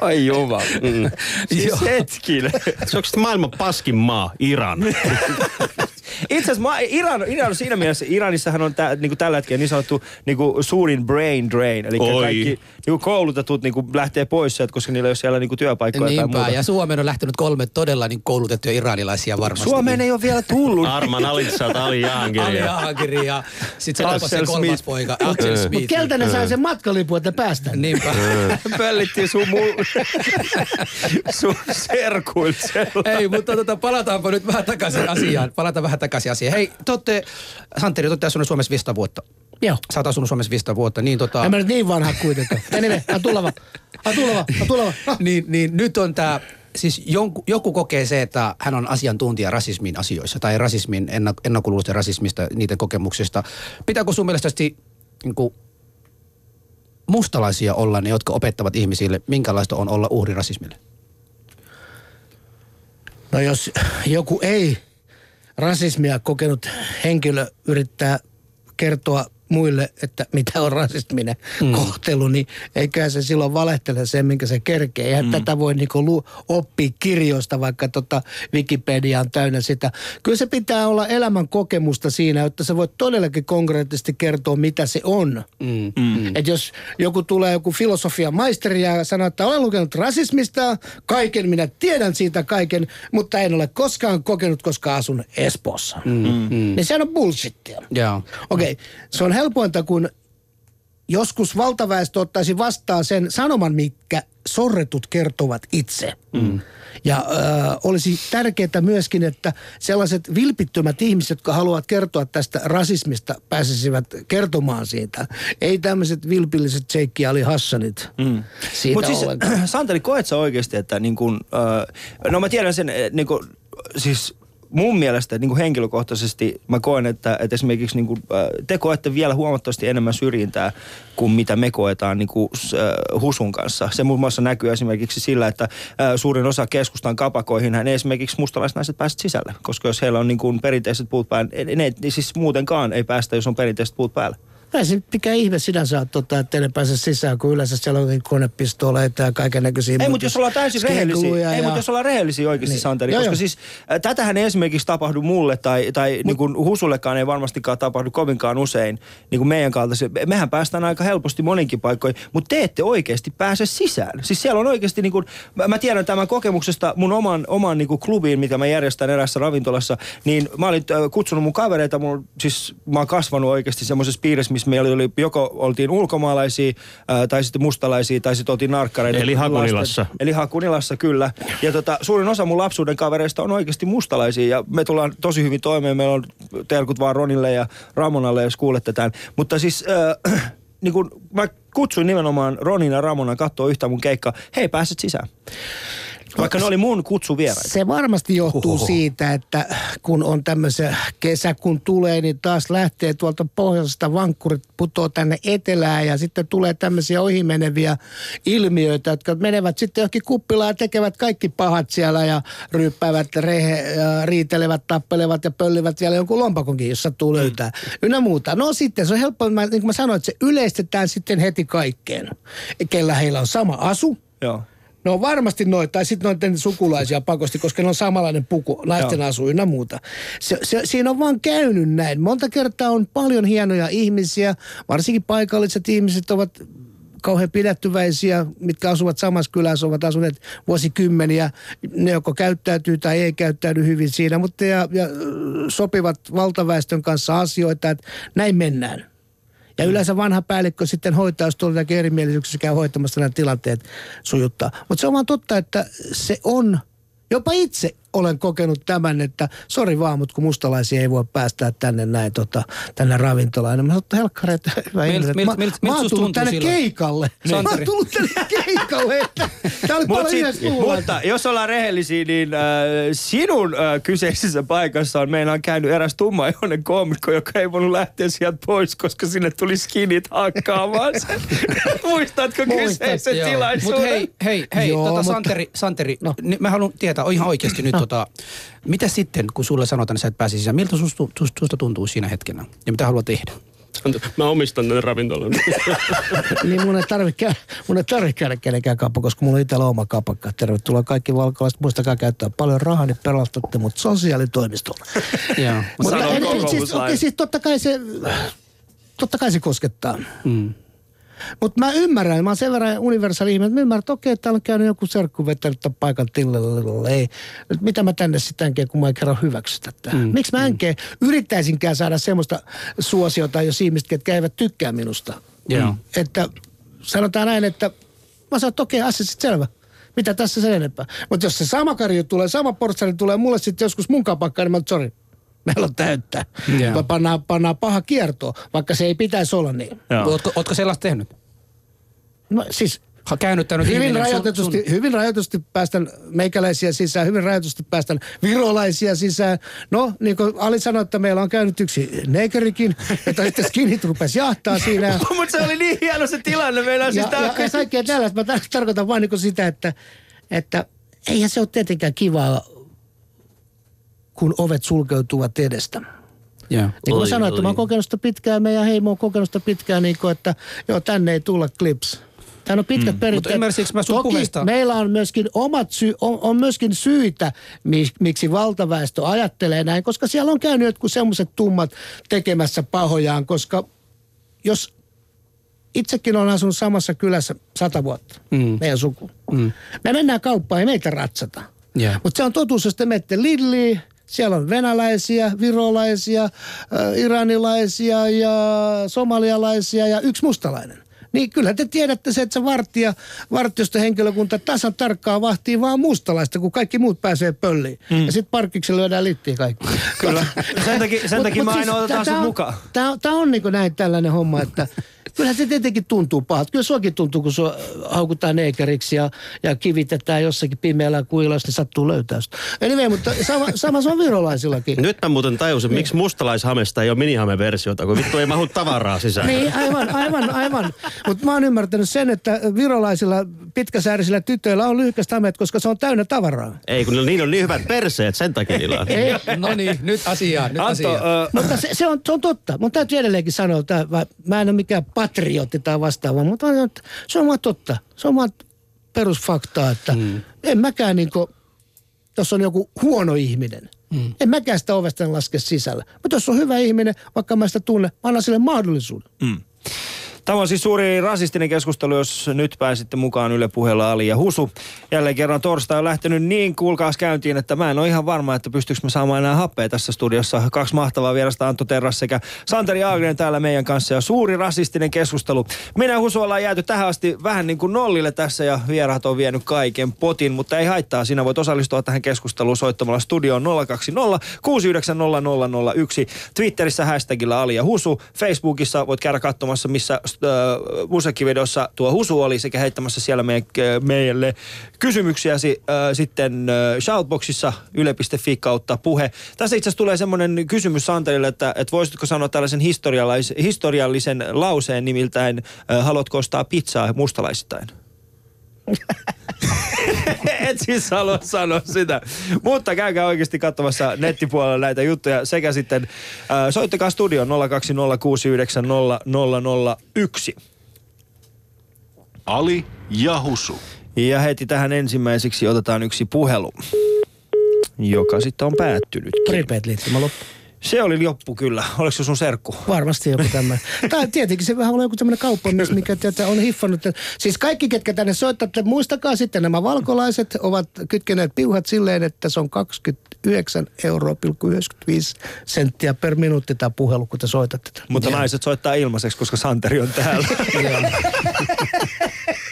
Ai jumala. Mm. Siis hetkinen. Se onko sitten maailman paskin maa, Iran? Itse asiassa Iran, Iran on siinä mielessä, Iranissahan on tä, niinku tällä hetkellä niin sanottu niinku suurin brain drain. Eli Oi. kaikki niinku koulutetut niinku lähtee pois sieltä, koska niillä ei ole siellä niinku työpaikkoja tai Niinpä, muuta. ja Suomeen on lähtenyt kolme todella niin koulutettuja iranilaisia varmasti. Suomeen ei ole vielä tullut. Arman Alitsat, Ali Ali Jahangiri. Ahagiri ja sitten se kolmas Smith. poika, Axel Smith. Mutta keltä ne sai sen matkalipun, että päästään? Niinpä. Pöllittiin sun, mu- sun sellainen. Ei, mutta tota, palataanpa nyt vähän takaisin asiaan. Palataan vähän takaisin asiaan. Hei, te olette, Santeri, te olette asunut Suomessa 500 vuotta. Joo. Sä oot asunut Suomessa 500 vuotta, niin tota... En mä nyt niin vanha kuitenkaan. Anyway, on tuleva. On tuleva, on tuleva. No. niin, niin nyt on tämä, siis joku, joku kokee se, että hän on asiantuntija rasismin asioissa tai rasismin, ennak, ennakkoluuloisten rasismista, niiden kokemuksista. Pitääkö sun mielestä niin kuin, mustalaisia olla ne, jotka opettavat ihmisille, minkälaista on olla uhri rasismille? No jos joku ei rasismia kokenut henkilö yrittää kertoa muille, että mitä on rasisminen mm. kohtelu, niin eikä se silloin valehtele sen, minkä se kerkee. Eihän mm. tätä voi niinku lu- oppia kirjoista, vaikka tota Wikipedia on täynnä sitä. Kyllä se pitää olla elämän kokemusta siinä, että sä voit todellakin konkreettisesti kertoa, mitä se on. Mm. Mm. Et jos joku tulee joku filosofian maisteri ja sanoo, että olen lukenut rasismista, kaiken minä tiedän siitä kaiken, mutta en ole koskaan kokenut, koska asun Espoossa. Mm. Mm. Niin sehän on bullshittia. Joo. Okei, okay. se on helpointa, kun joskus valtaväestö ottaisi vastaan sen sanoman, mikä sorretut kertovat itse. Mm. Ja äh, olisi tärkeää myöskin, että sellaiset vilpittömät ihmiset, jotka haluavat kertoa tästä rasismista, pääsisivät kertomaan siitä. Ei tämmöiset vilpilliset Sheikki Ali Hassanit mm. siitä Mutta siis, ollenkaan. Santeri, koet sä oikeasti, että niin kun, äh, no mä tiedän sen, eh, niin kun, siis mun mielestä niin kuin henkilökohtaisesti mä koen, että, että esimerkiksi niin kuin, äh, te koette vielä huomattavasti enemmän syrjintää kuin mitä me koetaan niin kuin, äh, Husun kanssa. Se muun muassa näkyy esimerkiksi sillä, että äh, suurin osa keskustan kapakoihin hän esimerkiksi mustalaisnaiset päästä sisälle, koska jos heillä on niin kuin perinteiset puut päällä, ne siis muutenkaan ei päästä, jos on perinteiset puut päällä. Ei se mikä ihme sinänsä on, tota, että ne pääse sisään, kun yleensä siellä on konepistooleita ja kaiken näköisiä. Ei, mutta jos ollaan täysin rehellisiä, ei, mutta jos ollaan rehellisiä oikeasti, Niin. Santeri, Joo, koska joo. siis äh, tätähän ei esimerkiksi tapahdu mulle tai, tai Mut, niin kuin Husullekaan ei varmastikaan tapahdu kovinkaan usein, niin kuin meidän kaltaisia. Mehän päästään aika helposti moninkin paikkoihin, mutta te ette oikeasti pääse sisään. Siis siellä on oikeasti, niin kuin, mä, mä tiedän tämän kokemuksesta mun oman, oman niin kuin klubiin, mitä mä järjestän erässä ravintolassa, niin mä olin äh, kutsunut mun kavereita, mun, siis mä oon kasvanut oikeasti semmoisessa piirissä, missä meillä oli joko oltiin ulkomaalaisia, äh, tai sitten mustalaisia, tai sitten oltiin narkkareita. Eli Hakunilassa. Lasten- Eli Hakunilassa kyllä. Ja tota, suurin osa mun lapsuuden kavereista on oikeasti mustalaisia ja me tullaan tosi hyvin toimeen. Meillä on terkut vaan Ronille ja Ramonalle, jos kuulette tämän. Mutta siis äh, niin kun mä kutsuin nimenomaan Ronin ja Ramonan katsoa yhtä mun keikkaa. Hei, pääset sisään. Vaikka ne oli mun kutsuvieraita. Se varmasti johtuu Ohoho. siitä, että kun on tämmöisiä kesä kun tulee, niin taas lähtee tuolta pohjoisesta vankkurit putoo tänne etelään ja sitten tulee tämmöisiä ohimeneviä ilmiöitä, jotka menevät sitten johonkin kuppilaan ja tekevät kaikki pahat siellä ja ryyppäävät, rehe, ja riitelevät, tappelevat ja pöllivät vielä jonkun lompakonkin, jos sattuu löytää. Ynnä muuta. No sitten se on helppo, mä- niin kuin mä sanoin, että se yleistetään sitten heti kaikkeen. Kellä heillä on sama asu, Joo. No on varmasti noita, tai sitten noiden sukulaisia pakosti, koska ne on samanlainen puku, naisten Joo. asu ynnä muuta. Se, se, siinä on vaan käynyt näin. Monta kertaa on paljon hienoja ihmisiä, varsinkin paikalliset ihmiset ovat kauhean pidättyväisiä, mitkä asuvat samassa kylässä, ovat asuneet vuosikymmeniä. Ne joko käyttäytyy tai ei käyttäydy hyvin siinä, mutta ja, ja sopivat valtaväestön kanssa asioita, että näin mennään. Ja yleensä vanha päällikkö sitten hoitaa, jos tulee se käy hoitamassa nämä tilanteet sujuttaa. Mutta se on vaan totta, että se on, jopa itse olen kokenut tämän, että sori vaan, mutta kun mustalaisia ei voi päästää tänne näin tota, tänne ravintolaan. Niin mä sanoin, että helkkari, että hyvä Milt- ihmiset. milt- Mä, milt- mä miltä oon tullut tänne silloin? keikalle. Mä oon tullut tänne keikalle. Että, tää oli Mut paljon sit, mutta jos ollaan rehellisiä, niin äh, sinun äh, kyseisessä paikassa on meillä on käynyt eräs tummaihoinen koomikko, joka ei voinut lähteä sieltä pois, koska sinne tuli skinit hakkaamaan sen. Muistatko kyseisen Joo. tilaisuuden? Mut hei, hei, hei, Joo, tota, mutta- Santeri, Santeri No. mä haluan tietää oh, ihan oikeasti nyt, tota, mitä sitten, kun sulle sanotaan, että sä et pääse sisään, miltä susta, susta, susta tuntuu siinä hetkenä ja mitä haluat tehdä? Mä omistan tämän ravintolan. Niin mun ei tarvitse käydä, mun ei tarvitse käydä kenenkään kappa, koska mulla on itsellä oma kapakka. Tervetuloa kaikki valkolaiset. Muistakaa käyttää paljon rahaa, niin pelastatte mut sosiaalitoimistolla. Joo. Mutta siis, okei, siis totta kai se, totta kai se koskettaa. Mm. Mutta mä ymmärrän, mä oon sen verran universaali ihminen, että mä ymmärrän, että okei, täällä on käynyt joku serkku vetänyt tämän paikan tillelle. Ei, nyt mitä mä tänne sitten kun mä en kerran hyväksytä tätä. Mm. Miksi mä änkeen yrittäisinkään saada semmoista suosiota, jos ihmiset, ketkä eivät tykkää minusta. Joo. Että sanotaan näin, että mä sanon, että okei, asia sitten selvä. Mitä tässä sen enempää. Mutta jos se sama karju tulee, sama portsari tulee mulle sitten joskus mun kapakkaan, niin mä sori, meillä on täyttää. Joo. Yeah. Pannaan, pannaan paha kierto, vaikka se ei pitäisi olla niin. Joo. Ootko, ootko sellaista tehnyt? No, siis käännyttänyt hyvin ihminen sun- rajoitetusti, hyvin rajoitetusti päästän meikäläisiä sisään, hyvin rajoitetusti päästän virolaisia sisään. No, niin kuin Ali sanoi, että meillä on käynyt yksi neikerikin, että sitten skinit rupesi jahtaa siinä. Mutta se oli niin hieno se tilanne. Meillä on siis Ja, ja, ja kaikkea tällaista. Mä tar- tarkoitan vain niin sitä, että, että eihän se ole tietenkään kivaa, kun ovet sulkeutuvat edestä. Joo. Niin kuin mä Oi, sanoin, että mä oon kokenut sitä pitkään, meidän heimo on kokenut sitä pitkään, niin kuin, että joo, tänne ei tulla clips. Tämä on pitkät mm. perinteet. ymmärsinkö mä sun Toki puheesta- meillä on myöskin omat sy- on, on myöskin syitä, mi- miksi valtaväestö ajattelee näin, koska siellä on käynyt jotkut semmoiset tummat tekemässä pahojaan, koska jos itsekin olen asunut samassa kylässä sata vuotta, mm. meidän suku. Mm. Me mennään kauppaan, ei meitä ratsata. Joo. Mutta se on totuus, jos te menette Lidliin, siellä on venäläisiä, virolaisia, äh, iranilaisia ja somalialaisia ja yksi mustalainen. Niin kyllä te tiedätte se, että se vartija, vartiostohenkilökunta tasan tarkkaan vahtii vaan mustalaista, kun kaikki muut pääsee pölliin. Mm. Ja sitten parkkiksella lyödään littiin kaikki. Kyllä. Sen takia, sen takia mä aina otetaan sut mukaan. Tämä on, tää on niin näin tällainen homma, että kyllä se tietenkin tuntuu pahalta. Kyllä suakin tuntuu, kun sua haukutaan neekeriksi ja, ja kivitetään jossakin pimeällä jos ne sattuu löytää sitä. Anyway, mutta sama, sama se on virolaisillakin. Nyt mä muuten tajusin, miksi mustalaishamesta ei ole minihame-versiota, kun vittu ei mahu tavaraa sisään. Niin, aivan, aivan, aivan. Mutta mä oon ymmärtänyt sen, että virolaisilla pitkäsäärisillä tytöillä on lyhykästä hameet, koska se on täynnä tavaraa. Ei, kun niillä on niin hyvät perseet, sen takia niillä on. Ei, No niin, nyt asiaan, nyt Antto, asiaan. ö, mutta se, se, on, se on totta. Mun täytyy edelleenkin sanoa, että mä- mä en ole mikään patriotti tai vastaava, mutta se on vaan totta. Se on vaan perusfaktaa, että mm. en mäkään niinku, jos on joku huono ihminen, mm. en mäkään sitä ovesta laske sisällä. Mutta jos on hyvä ihminen, vaikka mä sitä tunne, mä annan sille mahdollisuuden. Tämä on siis suuri rasistinen keskustelu, jos nyt pääsitte mukaan Yle puheella Ali ja Husu. Jälleen kerran torstai on lähtenyt niin kuulkaas käyntiin, että mä en ole ihan varma, että pystyykö me saamaan enää happea tässä studiossa. Kaksi mahtavaa vierasta Antto Terras sekä Santeri Aagren täällä meidän kanssa ja suuri rasistinen keskustelu. Minä Husu ollaan jääty tähän asti vähän niin kuin nollille tässä ja vieraat on vienyt kaiken potin, mutta ei haittaa. Sinä voit osallistua tähän keskusteluun soittamalla studioon 020 6900 001. Twitterissä hashtagilla Ali ja Husu. Facebookissa voit käydä katsomassa, missä äh, musiikkivideossa tuo Husu oli sekä heittämässä siellä meidän, meille kysymyksiäsi äh, sitten äh, shoutboxissa yle.fi kautta puhe. Tässä itse asiassa tulee semmoinen kysymys Santerille, että, että voisitko sanoa tällaisen historiallis, historiallisen lauseen nimiltäin äh, haluatko ostaa pizzaa mustalaisittain? Et siis halua sanoa sitä. Mutta käykää oikeasti katsomassa nettipuolella näitä juttuja sekä sitten äh, soittakaa studioon 020690001. Ali ja Husu. Ja heti tähän ensimmäiseksi otetaan yksi puhelu, joka sitten on päättynyt. Prepaid liittymä loppu. Se oli loppu kyllä. Oliko se sun serkku? Varmasti joku tämmöinen. Tai tietenkin se vähän on joku tämmöinen kauppamies, mikä tätä on hiffannut. Siis kaikki, ketkä tänne soittatte, muistakaa sitten nämä valkolaiset ovat kytkeneet piuhat silleen, että se on 29 euroa 95 senttiä per minuutti tämä puhelu, kun te soitatte. Mutta naiset soittaa ilmaiseksi, koska Santeri on täällä.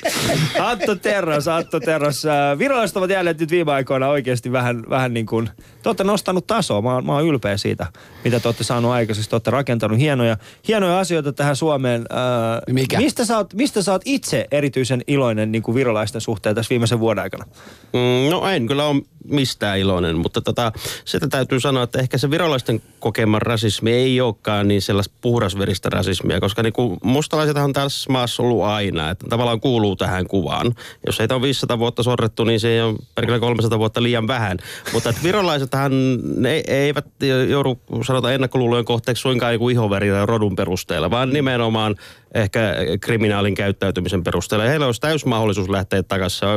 Antto Terras, Antto Terras. Äh, Virolaiset ovat jälleen nyt viime aikoina oikeasti vähän, vähän niin kuin, te olette nostanut tasoa. Mä, mä oon ylpeä siitä, mitä te olette saanut aikaiseksi. Te olette rakentanut hienoja, hienoja asioita tähän Suomeen. Äh, Mikä? Mistä sä, oot, mistä sä oot itse erityisen iloinen niin kuin virolaisten suhteen tässä viimeisen vuoden aikana? Mm, No en kyllä ole mistään iloinen, mutta tota, sitä täytyy sanoa, että ehkä se virolaisten kokema rasismi ei olekaan niin sellaista puhdasveristä rasismia, koska niinku mustalaisethan on tässä maassa ollut aina, että tavallaan kuuluu tähän kuvaan. Jos heitä on 500 vuotta sorrettu, niin se on perkele 300 vuotta liian vähän. Mutta että virolaisethan ne eivät joudu sanotaan ennakkoluulojen kohteeksi suinkaan niinku ihoverin ja rodun perusteella, vaan nimenomaan ehkä kriminaalin käyttäytymisen perusteella. Heillä olisi täys mahdollisuus lähteä takaisin.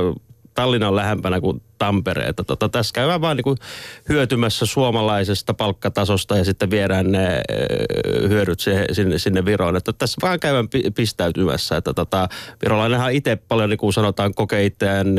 Tallinna on lähempänä kuin Tampere. Että tota, tässä käydään vaan niin hyötymässä suomalaisesta palkkatasosta ja sitten viedään ne hyödyt se, sinne, sinne Viroon. Että tässä vaan käydään pi- pistäytymässä. Että tota, virolainenhan itse paljon niin kuin sanotaan kokee itseään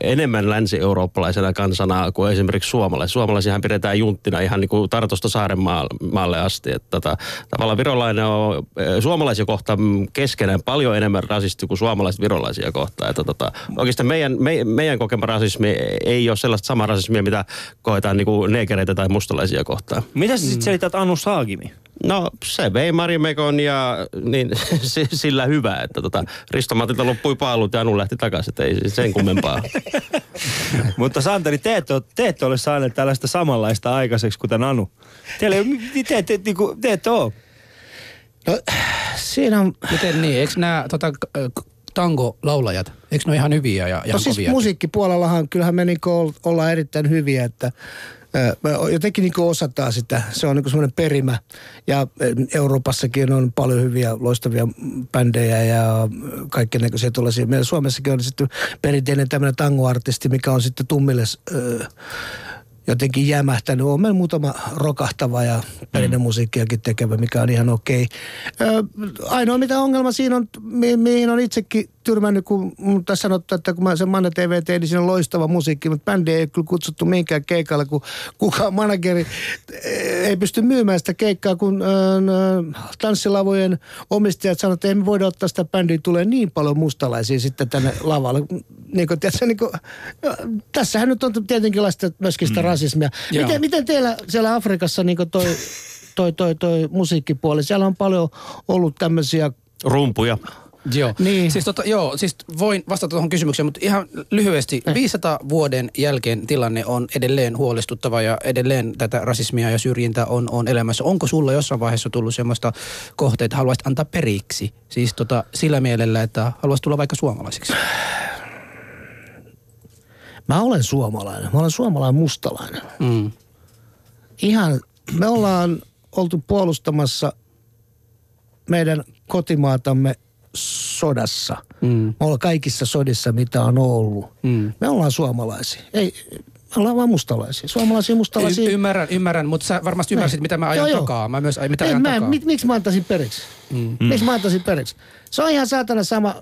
enemmän länsi-eurooppalaisena kansana kuin esimerkiksi suomalaiset. Suomalaisiahan pidetään junttina ihan niin kuin Tartosta Saarenmaalle asti. Että tota, tavallaan virolainen on suomalaisia kohtaan keskenään paljon enemmän rasisti kuin suomalaiset virolaisia kohtaan. Että tota, oikeastaan meidän, me, meidän kokema rasismi ei ole sellaista samaa rasismia, mitä koetaan niin kuin neekereitä tai mustalaisia kohtaan. Mitä sä sitten selität Anu Saagimi? No se vei Marimekon ja niin, si- sillä hyvä, että tota, Risto Matilta loppui paalut ja Anu lähti takaisin, että ei sen kummempaa. Mutta Santeri, te ette, ole, te ette ole saaneet tällaista samanlaista aikaiseksi kuten Anu. Teillä ei, te, te, te, te ette ole. No, siinä on, Miten niin? Eikö nämä tota, tango-laulajat, eikö ne ole ihan hyviä ja no ihan siis kovia? musiikkipuolellahan kyllähän me niinku ol- ollaan erittäin hyviä, että jotenkin niinku osataan sitä. Se on niinku semmoinen perimä. Ja Euroopassakin on paljon hyviä, loistavia bändejä ja kaikennäköisiä tuollaisia. Meillä Suomessakin on sitten perinteinen tämmöinen tangoartisti, mikä on sitten tummille ö, jotenkin jämähtänyt. On meillä muutama rokahtava ja perinnemusiikkiakin tekevä, mikä on ihan okei. Ö, ainoa mitä ongelma siinä on, mi- mihin on itsekin tyrmännyt, kun tässä sanottu, että kun mä sen Manna TV tein, niin siinä on loistava musiikki, mutta bändi ei kyllä kutsuttu mihinkään keikalle, kun kukaan manageri eh, ei pysty myymään sitä keikkaa, kun ö, tanssilavojen omistajat sanoivat, että ei me voida ottaa sitä bändiä, tulee niin paljon mustalaisia sitten tänne lavalle. Niin kuin, tiedätkö, niin kuin, tässähän nyt on tietenkin laista myöskin sitä rasismia. Joo. Miten, miten teillä siellä Afrikassa niin toi, toi, toi, toi musiikkipuoli, siellä on paljon ollut tämmöisiä Rumpuja. Joo. Niin. Siis, tota, joo, siis voin vastata tuohon kysymykseen, mutta ihan lyhyesti. 500 vuoden jälkeen tilanne on edelleen huolestuttava ja edelleen tätä rasismia ja syrjintää on, on elämässä. Onko sulla jossain vaiheessa tullut semmoista kohteita, että haluaisit antaa periksi? Siis tota, sillä mielellä, että haluaisit tulla vaikka suomalaisiksi. Mä olen suomalainen. Mä olen suomalainen mustalainen. Mm. Ihan, me ollaan oltu puolustamassa meidän kotimaatamme sodassa. Mm. Me ollaan kaikissa sodissa, mitä on ollut. Mm. Me ollaan suomalaisia. Ei, me ollaan vaan mustalaisia. Suomalaisia, mustalaisia. Y- ymmärrän, ymmärrän, mutta sä varmasti ymmärsit, mitä mä ajan Joo, takaa. Mä myös, mitä Ei, ajan mä, takaa. mit, miksi mä antaisin periksi? Mm. Miksi mä antaisin periksi? Se on ihan saatana sama.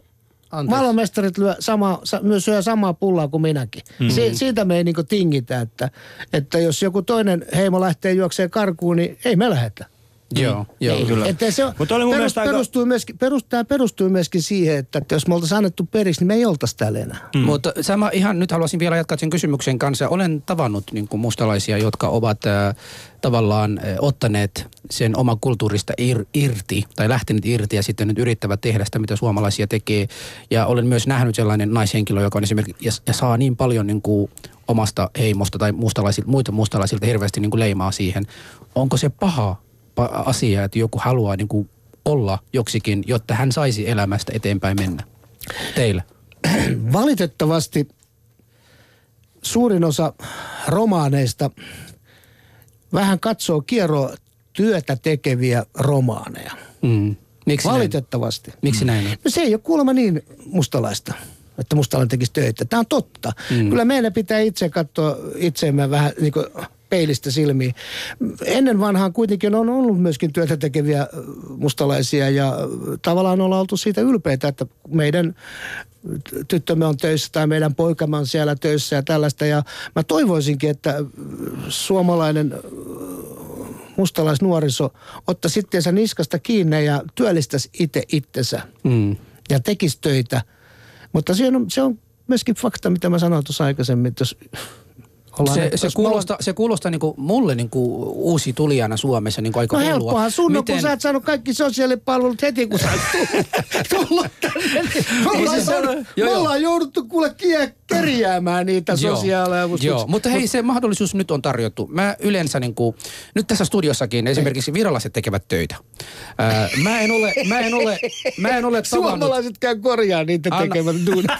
Anteeksi. Maailmanmestarit lyö sama, sa, myös syö samaa pullaa kuin minäkin. Mm. Si, siitä me ei niinku tingitä, että, että jos joku toinen heimo lähtee juokseen karkuun, niin ei me lähetä. Joo, joo. Ei, kyllä. Että se on, Mutta oli mun aika- perustuu, myöskin, perustuu myöskin siihen, että, että jos me oltaisiin annettu periksi, niin me ei oltaisi täällä enää. Mm. Mutta sama ihan nyt haluaisin vielä jatkaa sen kysymyksen kanssa. Olen tavannut niin kuin mustalaisia, jotka ovat äh, tavallaan äh, ottaneet sen oman kulttuurista ir, irti tai lähteneet irti ja sitten nyt yrittävät tehdä sitä, mitä suomalaisia tekee. Ja olen myös nähnyt sellainen naishenkilö, joka on esimerkiksi ja, ja saa niin paljon niin kuin omasta heimosta tai mustalaisilta, muita mustalaisilta hirveästi niin kuin leimaa siihen. Onko se paha pa- asia, että joku haluaa niin kuin olla joksikin, jotta hän saisi elämästä eteenpäin mennä? Teillä. Valitettavasti suurin osa romaaneista vähän katsoo kierroa työtä tekeviä romaaneja. Mm. Miksi näin? Valitettavasti. Miksi näin on? No se ei ole kuulemma niin mustalaista, että mustalainen tekisi töitä. Tämä on totta. Mm. Kyllä meidän pitää itse katsoa itseemme vähän niin kuin peilistä silmiin. Ennen vanhaan kuitenkin on ollut myöskin työtä tekeviä mustalaisia ja tavallaan ollaan oltu siitä ylpeitä, että meidän tyttömme on töissä tai meidän poikamme on siellä töissä ja tällaista. Ja mä toivoisinkin, että suomalainen mustalaisnuoriso ottaisi itseensä niskasta kiinni ja työllistäisi itse itsensä Mm. ja tekisi töitä Mutta se on, se on myöskin fakta, mitä mä sanoin tuossa aikaisemmin, että jos ollaan... Se, se, kuulostaa, se kuulostaa niinku mulle niinku uusi tulijana Suomessa niinku aika No hullua. helppohan sun, Miten... kun sä et saanut kaikki sosiaalipalvelut heti, kun sä oot tullut- tullut tänne. niin Me ollaan, se on- joo, me joo. ollaan jouduttu kuule kie- kerjäämään niitä Joo, sosiaaliavustuksia. Joo, mutta hei, se mahdollisuus nyt on tarjottu. Mä yleensä niin kuin, nyt tässä studiossakin esimerkiksi virolaiset tekevät töitä. Ää, mä en ole, mä en ole, mä en ole tavannut... Suomalaiset käy korjaa niitä Anna- tekevät duunit.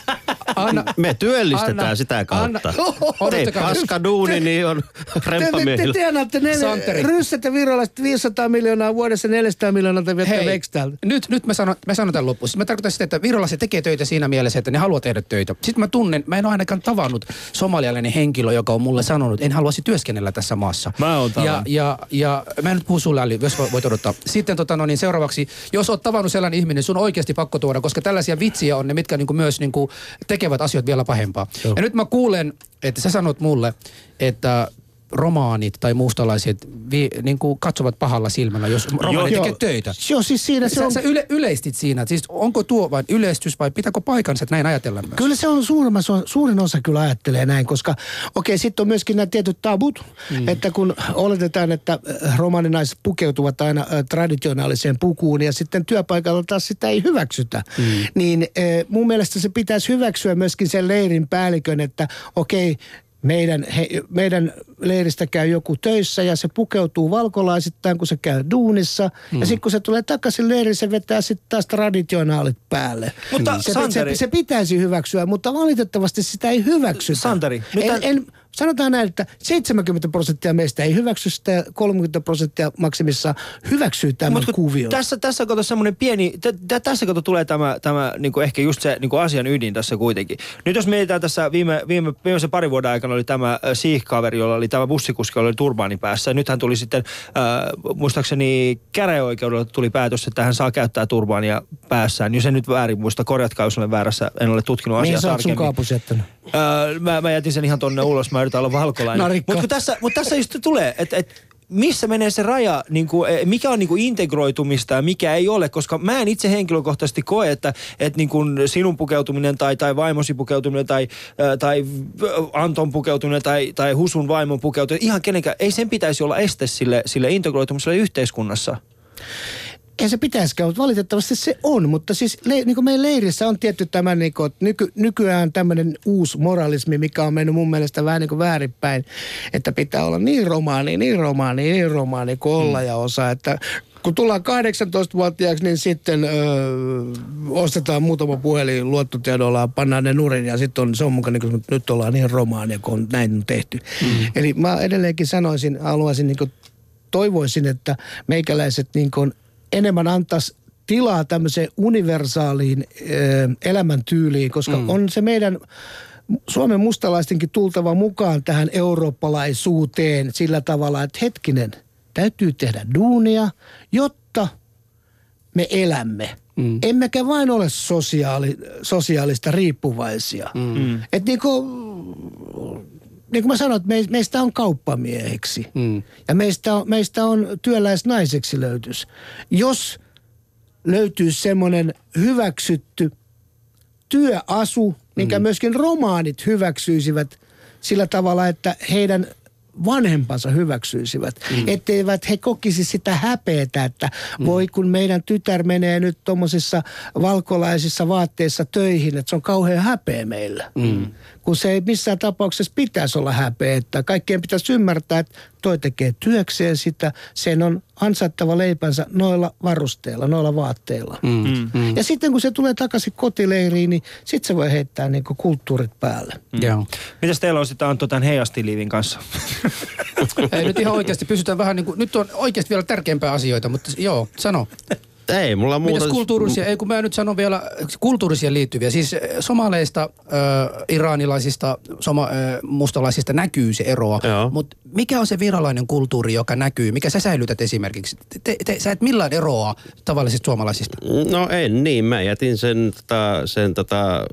Anna, Me työllistetään Anna- sitä kautta. Anna- paska duuni, niin on Te, te, te tienaatte ne ryssät ja virolaiset 500 miljoonaa vuodessa, 400 miljoonaa te veksi täältä. nyt, nyt mä sanon, mä sanon tämän loppuun. Siis mä tarkoitan sitä, että virolaiset tekee töitä siinä mielessä, että ne haluaa tehdä töitä. Sitten mä tunnen, mä en ole ainakaan tavannut somalialainen henkilö, joka on mulle sanonut, että en haluaisi työskennellä tässä maassa. Mä oon ja, ja, ja, mä en nyt puhu sulle, Ali, jos vo- voit odottaa. Sitten tota, no niin, seuraavaksi, jos oot tavannut sellainen ihminen, sun on oikeasti pakko tuoda, koska tällaisia vitsiä on ne, mitkä niinku myös niinku tekevät asioita vielä pahempaa. Joo. Ja nyt mä kuulen, että sä sanot mulle, että romaanit tai mustalaiset vi, niin kuin katsovat pahalla silmällä, jos romaani tekee töitä. Joo, siis siinä se Sä, on... sä yle, yleistit siinä, että siis onko tuo vain yleistys vai pitääkö paikansa, että näin ajatellaan myös? Kyllä se on suurin, suurin osa kyllä ajattelee näin, koska okei, sitten on myöskin nämä tietyt tabut, mm. että kun oletetaan, että äh, romaninaiset pukeutuvat aina äh, traditionaaliseen pukuun ja sitten työpaikalla taas sitä ei hyväksytä, mm. niin äh, mun mielestä se pitäisi hyväksyä myöskin sen leirin päällikön, että okei, meidän, he, meidän leiristä käy joku töissä ja se pukeutuu valkolaisittain, kun se käy duunissa. Mm. Ja sitten kun se tulee takaisin leiriin, se vetää sitten taas traditionaalit päälle. Mutta se, Santeri- se, se pitäisi hyväksyä, mutta valitettavasti sitä ei hyväksytä. Santeri, nyt en, en, sanotaan näin, että 70 prosenttia meistä ei hyväksy sitä ja 30 prosenttia maksimissa hyväksyy tämän Mut kun kuvion. Tässä, tässä kato semmoinen pieni, t- t- tässä kato tulee tämä, tämä niinku ehkä just se niinku asian ydin tässä kuitenkin. Nyt jos mietitään tässä viime, viime, viimeisen parin vuoden aikana oli tämä Siih-kaveri, jolla oli tämä bussikuski, jolla oli turbaani päässä. Ja nythän tuli sitten, äh, muistaakseni käräjäoikeudella tuli päätös, että hän saa käyttää turbaania päässään. Jos en nyt väärin muista, korjatkaa jos olen väärässä, en ole tutkinut asiaa Mihin sä oot sun tarkemmin. jättänyt? Öö, mä, mä jätin sen ihan tonne ulos, mä yritän olla valkolainen. Narikka. Mutta tässä, mut tässä just tulee, että et, missä menee se raja, niin kuin, mikä on niin kuin integroitumista ja mikä ei ole, koska mä en itse henkilökohtaisesti koe, että, että niin kuin sinun pukeutuminen tai, tai vaimosi pukeutuminen tai, tai Anton pukeutuminen tai, tai Husun vaimon pukeutuminen, ihan kenenkään, ei sen pitäisi olla este sille, sille integroitumiselle yhteiskunnassa. Ei se pitäisikään, mutta valitettavasti se on. Mutta siis le, niin kuin meidän leirissä on tietty tämä, niin kuin, että nyky, nykyään tämmöinen uusi moralismi, mikä on mennyt mun mielestä vähän niin kuin väärinpäin. Että pitää olla niin romaani, niin romaani, niin romaani kuin olla ja osa. Että kun tullaan 18-vuotiaaksi, niin sitten öö, ostetaan muutama puhelin luottotiedolla, pannaan ne nurin ja sitten on, se on mukaan niin kuin, nyt ollaan niin romaania, kun on näin on tehty. Mm. Eli mä edelleenkin sanoisin, haluaisin niin kuin, toivoisin, että meikäläiset niin kuin enemmän antaisi tilaa tämmöiseen universaaliin ö, elämäntyyliin, koska mm. on se meidän Suomen mustalaistenkin tultava mukaan tähän eurooppalaisuuteen sillä tavalla, että hetkinen, täytyy tehdä duunia, jotta me elämme. Mm. Emmekä vain ole sosiaali, sosiaalista riippuvaisia. Mm. Et niin kuin, niin kuin mä sanoin, että me, meistä on kauppamieheksi. Mm. Ja meistä on, meistä on työläisnaiseksi löytys. Jos löytyy semmoinen hyväksytty työasu, minkä mm. myöskin romaanit hyväksyisivät sillä tavalla, että heidän vanhempansa hyväksyisivät. Mm. Etteivät he kokisi sitä häpeetä, että mm. voi kun meidän tytär menee nyt tuommoisissa valkolaisissa vaatteissa töihin, että se on kauhean häpeä meillä. Mm. Kun se ei missään tapauksessa pitäisi olla häpeä, että kaikkien pitäisi ymmärtää, että toi tekee työkseen sitä, sen on ansaittava leipänsä noilla varusteilla, noilla vaatteilla. Mm. Mm. Ja sitten kun se tulee takaisin kotileiriin, niin sitten se voi heittää niinku kulttuurit päälle. Mm. Joo. Mitäs teillä on sitten Antto tämän heijastiliivin kanssa? Ei nyt ihan oikeasti pysytään vähän niin kuin, nyt on oikeasti vielä tärkeämpää asioita, mutta joo, sano. Ei, mulla on muuta. Mitäs kulttuurisia, ei kun mä nyt sanon vielä kulttuurisia liittyviä. Siis eh, somaleista, äh, iranilaisista, soma, äh, mustalaisista näkyy se eroa. Mutta mikä on se virallinen kulttuuri, joka näkyy? Mikä sä säilytät esimerkiksi? Te, te, sä et millään eroa tavallisista suomalaisista. No en niin, mä jätin sen, tota, sen tota,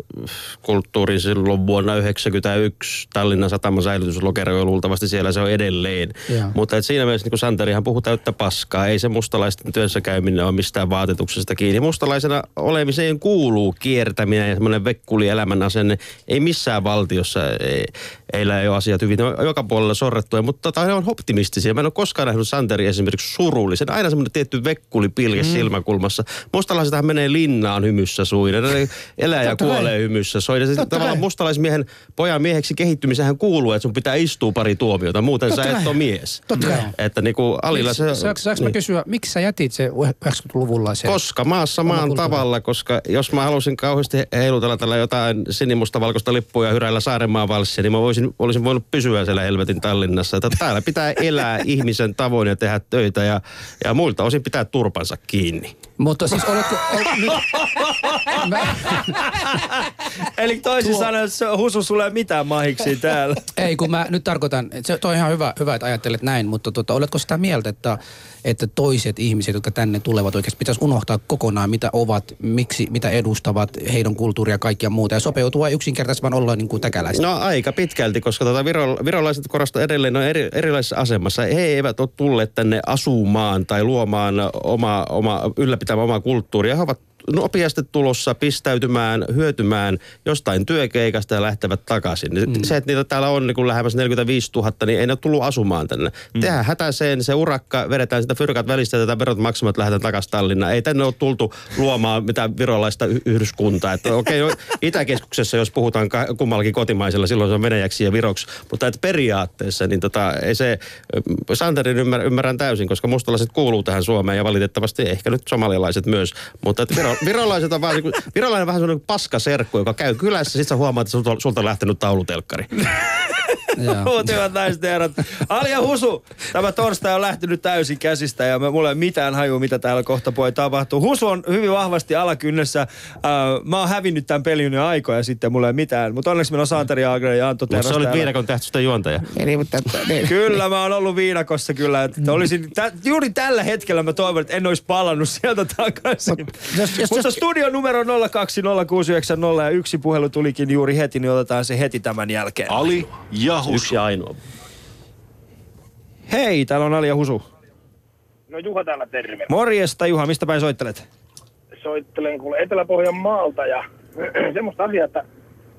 kulttuurin silloin vuonna 1991 Tallinnan sataman säilytyslokero ja luultavasti siellä se on edelleen. Joo. Mutta et siinä mielessä niin kuin Santerihan puhuu täyttä paskaa, ei se mustalaisten työssä käyminen ole mistään mistään vaatetuksesta kiinni. Mustalaisena olemiseen kuuluu kiertäminen ja semmoinen vekkuli elämän asenne. Ei missään valtiossa, ei, ei ole asiat hyvin, ne on joka puolella sorrettuja, mutta tota, ne on optimistisia. Mä en ole koskaan nähnyt Santeri esimerkiksi surullisen. Aina semmoinen tietty vekkuli pilke mm. silmäkulmassa. Mustalaisethan menee linnaan hymyssä suina. Ne elää ja kuolee hymyssä soina. Se tavallaan mustalaismiehen pojan mieheksi kehittymisehän kuuluu, että sun pitää istua pari tuomiota, muuten Totta sä et ole mies. Totta kai. Että niinku Alilla se... Saanko, saanko mä niin. kysyä, miksi sä jätit se 90-luvulla sen? Koska maassa maan kulttuuri. tavalla, koska jos mä halusin kauheasti heilutella tällä jotain sinimusta-valkoista lippuja hyräillä Saarenmaan valssia, niin mä voisin, olisin voinut pysyä siellä helvetin Tallinnassa. Että täällä pitää elää ihmisen tavoin ja tehdä töitä ja, ja muilta osin pitää turpansa kiinni. Mutta siis oletko... ol, nyt, mä, Eli toisin Tuo- sanoen, se husu sulle mitään mahiksi täällä. ei, kun mä nyt tarkoitan, että se toi on ihan hyvä, hyvä, että ajattelet näin, mutta tota, oletko sitä mieltä, että, että toiset ihmiset, jotka tänne tulevat oikeasti, pitäisi unohtaa kokonaan, mitä ovat, miksi, mitä edustavat, heidän kulttuuria ja kaikkia muuta, ja sopeutua yksinkertaisesti olla niin kuin täkäläisiä. No aika pitkälti, koska tota viro, virolaiset korostaa edelleen on eri, erilaisessa asemassa. He eivät ole tulleet tänne asumaan tai luomaan oma, oma, ylläpitämään omaa kulttuuria. He ovat nopeasti tulossa pistäytymään, hyötymään jostain työkeikasta ja lähtevät takaisin. Mm. Se, että niitä täällä on niin lähemmäs 45 000, niin ei ne ole tullut asumaan tänne. Mm. Tehdään hätäiseen, se urakka, vedetään sitä fyrkat välistä, tätä verot maksamat, lähdetään takaisin Tallinnaan. Ei tänne ole tultu luomaan mitään virolaista yhdyskuntaa. Että okei, okay, Itäkeskuksessa, jos puhutaan kummallakin kotimaisella, silloin se on venäjäksi ja viroksi. Mutta että periaatteessa, niin tota, ei se, Santerin ymmär, ymmärrän täysin, koska mustalaiset kuuluu tähän Suomeen ja valitettavasti ehkä nyt somalialaiset myös. Mutta että viro, virolaiset on vaan, niin kuin, virolainen on vähän semmoinen paskaserkku, joka käy kylässä, sit sä huomaat, että sulta on lähtenyt taulutelkkari. Mutta naiset ja herrat. Alja Husu, tämä torstai on lähtenyt täysin käsistä ja me, mulla ei ole mitään hajua, mitä täällä kohta voi tapahtua. Husu on hyvin vahvasti alakynnessä. Äh, mä oon hävinnyt tämän pelin jo aikoja sitten, mulla ei mitään. Mutta onneksi meillä on Santeri Agre ja Antto Mutta Terras sä olit täällä. viidakon tähtöstä juontaja. Niin, mutta, niin. Kyllä, mä oon ollut viidakossa kyllä. Että olisin, tä, juuri tällä hetkellä mä toivon, että en olisi palannut sieltä takaisin. jos- jos- Mutta jos- studio numero 0206990 ja yksi puhelu tulikin juuri heti, niin otetaan se heti tämän jälkeen. Ali ja Husu. ja ainoa. Hei, täällä on Alja Husu. No Juha täällä terve. Morjesta Juha, mistä päin soittelet? Soittelen kuule Etelä-Pohjan maalta ja semmoista asiaa, että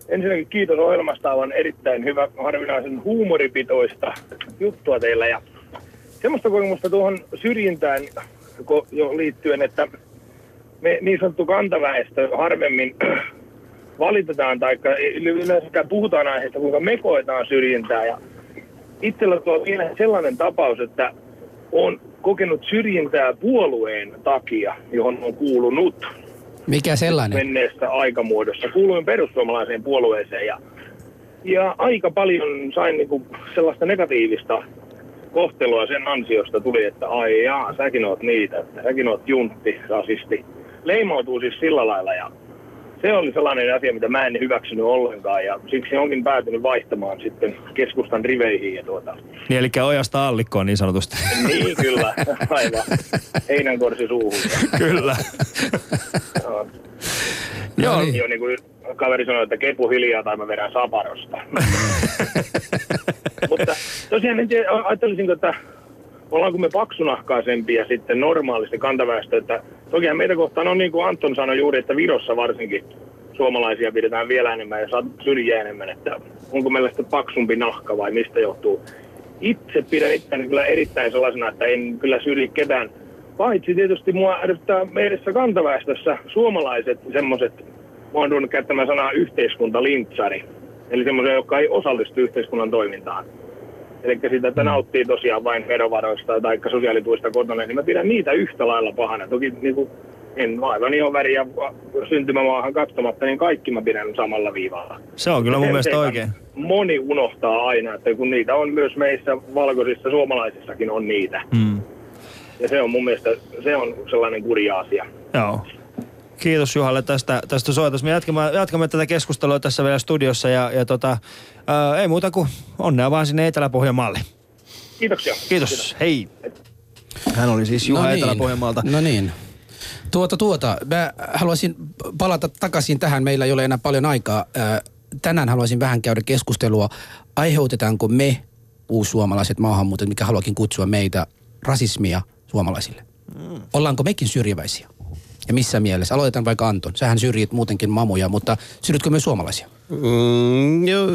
ensinnäkin kiitos ohjelmasta, on erittäin hyvä, harvinaisen huumoripitoista juttua teillä ja semmoista kokemusta tuohon syrjintään jo liittyen, että me niin sanottu kantaväestö harvemmin valitetaan tai yleensäkään puhutaan aiheesta, kuinka me koetaan syrjintää ja itsellä tuo vielä sellainen tapaus, että on kokenut syrjintää puolueen takia, johon on kuulunut Mikä sellainen? menneessä aikamuodossa. Kuuluin perussuomalaiseen puolueeseen ja, ja aika paljon sain niinku sellaista negatiivista kohtelua sen ansiosta tuli, että ai jaa, säkin oot niitä, että säkin oot juntti, rasisti. Leimautuu siis sillä lailla ja se oli sellainen asia, mitä mä en hyväksynyt ollenkaan ja siksi onkin päätynyt vaihtamaan sitten keskustan riveihin ja tuota, Niin, eli ojasta allikkoon niin sanotusti. niin kyllä, aivan, heinänkorsi suuhun. Kyllä. Joo. Joo. Joo, niin kuin kaveri sanoi, että kepu hiljaa tai mä vedän saparosta. Mutta tosiaan en tiedä, ajattelisinko, että ollaanko me paksunahkaisempia sitten normaalisti kantaväestö, että tokihan meitä kohtaan on niin kuin Anton sanoi juuri, että Virossa varsinkin suomalaisia pidetään vielä enemmän ja saat syrjää enemmän, että onko meillä sitten paksumpi nahka vai mistä johtuu. Itse pidän itseäni kyllä erittäin sellaisena, että en kyllä syrji ketään. Paitsi tietysti mua ärsyttää meidässä kantaväestössä suomalaiset semmoiset, mä oon käyttämään sanaa yhteiskuntalintsari. Eli semmoisia, jotka ei osallistu yhteiskunnan toimintaan. Eli sitä, että nauttii tosiaan vain verovaroista tai sosiaalituista kotona, niin mä pidän niitä yhtä lailla pahana. Toki niin kuin, en aivan ihan väriä syntymämaahan katsomatta, niin kaikki mä pidän samalla viivalla. Se on kyllä mun mielestä oikein. Moni unohtaa aina, että kun niitä on myös meissä valkoisissa suomalaisissakin on niitä. Mm. Ja se on mun mielestä, se on sellainen kurja asia. Joo. Kiitos Juhalle tästä, tästä soitosta. Me jatkamme, jatkamme tätä keskustelua tässä vielä studiossa ja, ja tota, ää, ei muuta kuin onnea vaan sinne Etelä-Pohjanmaalle. Kiitoksia. Kiitos. Hei. Hän oli siis Juha Etelä-Pohjanmaalta. No niin. Tuota, tuota. Mä haluaisin palata takaisin tähän. Meillä ei ole enää paljon aikaa. Ää, Tänään haluaisin vähän käydä keskustelua. Aiheutetaanko me, uussuomalaiset maahanmuuttajat, mikä haluakin kutsua meitä, rasismia suomalaisille? Ollaanko mekin syrjiväisiä? Ja missä mielessä? Aloitetaan vaikka Anton. Sähän syrjit muutenkin mamuja, mutta syrjitkö myös suomalaisia? Mm, jo,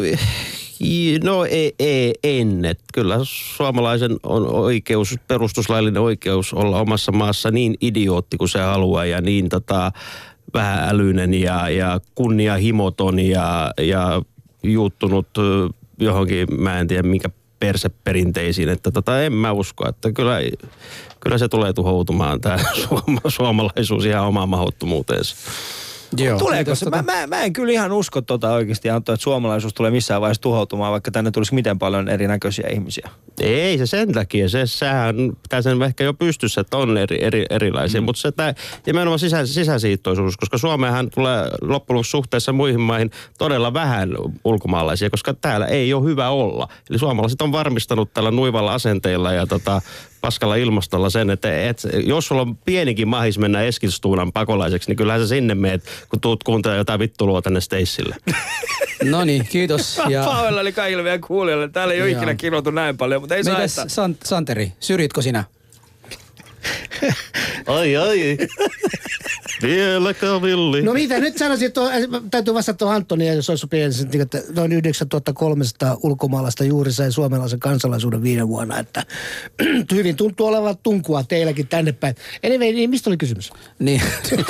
i- no ei, ei, en. Et kyllä suomalaisen on oikeus, perustuslaillinen oikeus olla omassa maassa niin idiootti kuin se haluaa ja niin tota, vähän älyinen ja, ja kunnianhimoton ja, ja juuttunut johonkin, mä en tiedä minkä perseperinteisiin, että tota, en mä usko, että kyllä, kyllä se tulee tuhoutumaan tämä suoma, suomalaisuus ihan omaan mahdottomuuteensa. Joo. Tuleeko se? Tota- Mä, mä, mä, en kyllä ihan usko tota oikeasti, Antto, että suomalaisuus tulee missään vaiheessa tuhoutumaan, vaikka tänne tulisi miten paljon erinäköisiä ihmisiä. Ei se sen takia, se, sehän sen ehkä jo pystyssä, että on eri, eri, erilaisia, mm. mutta se tää, nimenomaan sisä, sisäsiittoisuus, koska Suomeenhan tulee loppujen suhteessa muihin maihin todella vähän ulkomaalaisia, koska täällä ei ole hyvä olla. Eli suomalaiset on varmistanut tällä nuivalla asenteilla ja tota, paskalla ilmastolla sen, että et, jos sulla on pienikin mahis mennä Eskilstuunan pakolaiseksi, niin kyllähän sä sinne meet, kun tuut kuuntelemaan jotain vittulua tänne Stacelle. No niin, kiitos. Ja Pahoillani kaikille meidän kuulijoille. Täällä ei ole ikinä kirjoitu näin paljon, mutta ei saa mitäs että... San, Santeri, syrjitkö sinä? Ai ai, vieläkö villi? No mitä nyt sanoisin, että on- täytyy vastata tuohon Antonia, jos olisi sopii ensin, niin että noin 9300 ulkomaalaista juuri sai suomalaisen kansalaisuuden viime vuonna, että hyvin tuntuu olevan tunkua teilläkin tänne päin. Anyway, niin mistä oli kysymys? Niin.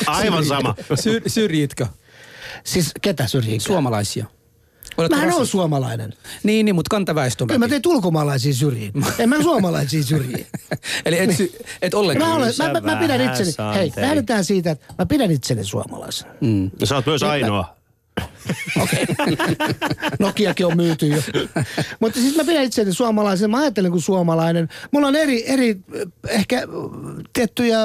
Aivan sama. Syr, syrjitkö Siis ketä syrjii? suomalaisia? Oletko Mähän olen suomalainen. Niin, niin, mutta kantaväestön Kyllä mä teet ulkomaalaisia syrjiin. En mä suomalaisia syrjiin. Eli et, sy, et ollenkaan. Mä, olen, mä, mä, mä pidän itseni, hei, lähdetään siitä, että mä pidän itseni suomalaisen. Mm. Sä oot myös ainoa. Nokiakin on myyty jo. Mutta siis mä pidän itseni suomalaisen, mä ajattelen kuin suomalainen. Mulla on eri, eri eh, ehkä eh, tiettyjä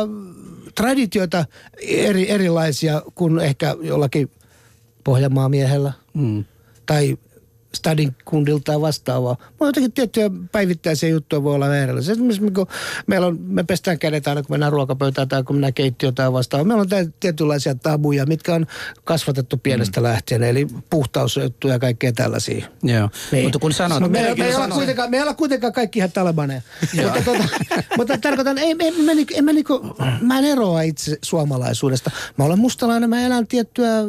traditioita eri, erilaisia kuin ehkä jollakin Pohjanmaa miehellä. Mm. Tai stadin kundilta tai vastaavaa. On jotenkin tiettyjä päivittäisiä juttuja voi olla erilaisia. Esimerkiksi kun meillä on, me pestään kädet aina kun mennään ruokapöytään tai kun mennään keittiöön tai vastaavaa. Meillä on tietynlaisia tabuja, mitkä on kasvatettu pienestä mm. lähtien. Eli puhtausjuttuja ja kaikkea tällaisia. Joo. Niin. Mutta kun sanot... No, me, me, ei olla kuitenkaan, me ei olla kuitenkaan kaikki ihan talebaneja. mutta, tota, mutta tarkoitan, ei, ei, mä, niinku- en mä, niinku, mä en eroa itse suomalaisuudesta. Mä olen mustalainen, mä elän tiettyä ö,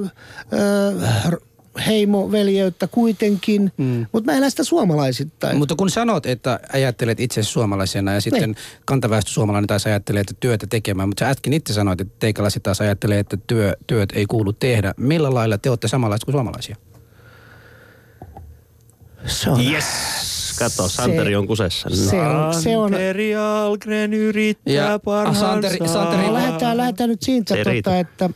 heimoveljeyttä kuitenkin, mm. mutta mä elän sitä suomalaisittain. Mutta kun sanot, että ajattelet itse suomalaisena ja sitten Niin. kantaväestö suomalainen taas ajattelee, että työtä tekemään, mutta sä äsken itse sanoit, että teikalaiset taas ajattelee, että työ, työt ei kuulu tehdä. Millä lailla te olette samanlaiset kuin suomalaisia? se on, Yes. Kato, Santeri on kusessa. se on, se on, Santeri Algren yrittää Ja- ah, parhaansa. Santeri- Santeri- no, lähdetään, lähdetään nyt siitä, Se tota, että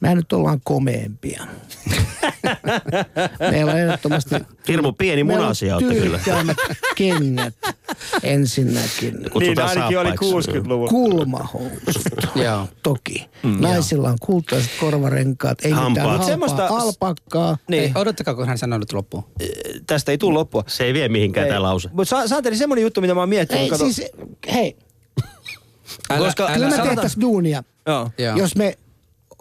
me nyt ollaan komeempia. Meillä on ehdottomasti Hirmu pieni munasia olette kyllä. kengät ensinnäkin. Niin ainakin oli saappaiksi. 60-luvulla. Kulmahousut, Joo. toki. Naisilla on kultaiset korvarenkaat, ei mitään Hampaat. halpaa, Semmoista- alpakkaa. Niin. Niin, Odottakaa, kun hän sanoo nyt loppuun. tästä ei tule loppua. Se ei vie mihinkään tämä lause. Mutta Sa- Santeri, semmoinen juttu, mitä mä oon miettinyt. Ei kato- siis, hei, Koska- kyllä me sanotaan- tehtäisiin duunia, Joo. Joo. jos me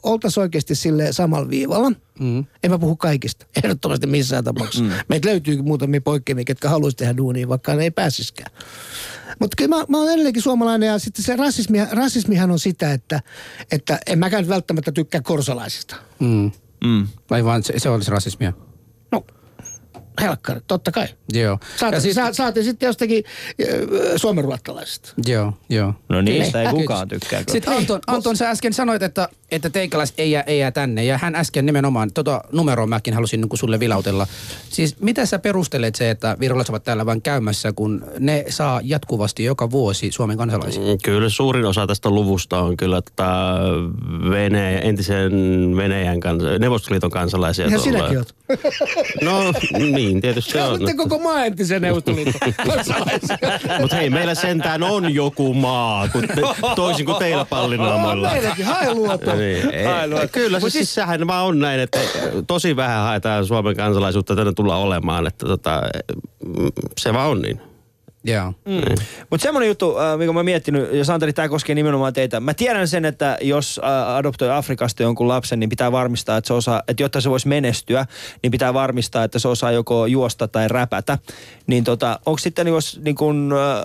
oltaisiin oikeasti sille samalla viivalla. Mm. En mä puhu kaikista, ehdottomasti missään tapauksessa. Mm. Meitä löytyy muutamia poikkeamia, ketkä haluaisi tehdä duunia, vaikka ne ei pääsiskään. Mutta kyllä mä, mä oon edelleenkin suomalainen ja sitten se rasismi, rasismihan on sitä, että, että en mäkään välttämättä tykkää korsalaisista. Mm. Mm. Vai vaan se, se olisi rasismia? No, helkkari, totta kai. Joo. Saati, Ja sit- sa, saatiin sitten jostakin äh, suomenruottalaisista. Joo, joo. No niistä Kyllä. ei kukaan tykkää. kyllä. Sitten Anton, Anton, sä äsken sanoit, että, että teikalais ei jää, ei jää tänne. Ja hän äsken nimenomaan, tota numeroa mäkin halusin niin sulle vilautella. Siis mitä sä perustelet se, että virolaiset ovat täällä vain käymässä, kun ne saa jatkuvasti joka vuosi Suomen kansalaisia? Mm, Kyllä suurin osa tästä luvusta on kyllä tota Venäjä, entisen Venäjän kans, Neuvostoliiton kansalaisia. Tuolla. sinäkin oot. No niin, tietysti Te on. olette koko maa entisen Neuvostoliiton. Mutta hei, meillä sentään on joku maa, kun te, toisin kuin teillä pallinaamoilla. Meilläkin hailuoto. Niin, kyllä se siis sehän vaan on näin, että tosi vähän haetaan Suomen kansalaisuutta tänne tulla olemaan, että tota, mm, se vaan on niin. Joo. Mm. Mutta semmoinen juttu, äh, mikä mä oon miettinyt, ja Santeri, tämä koskee nimenomaan teitä. Mä tiedän sen, että jos äh, adoptoi Afrikasta jonkun lapsen, niin pitää varmistaa, että se osaa, että jotta se voisi menestyä, niin pitää varmistaa, että se osaa joko juosta tai räpätä. Niin tota, onko sitten, jos niin kun, äh,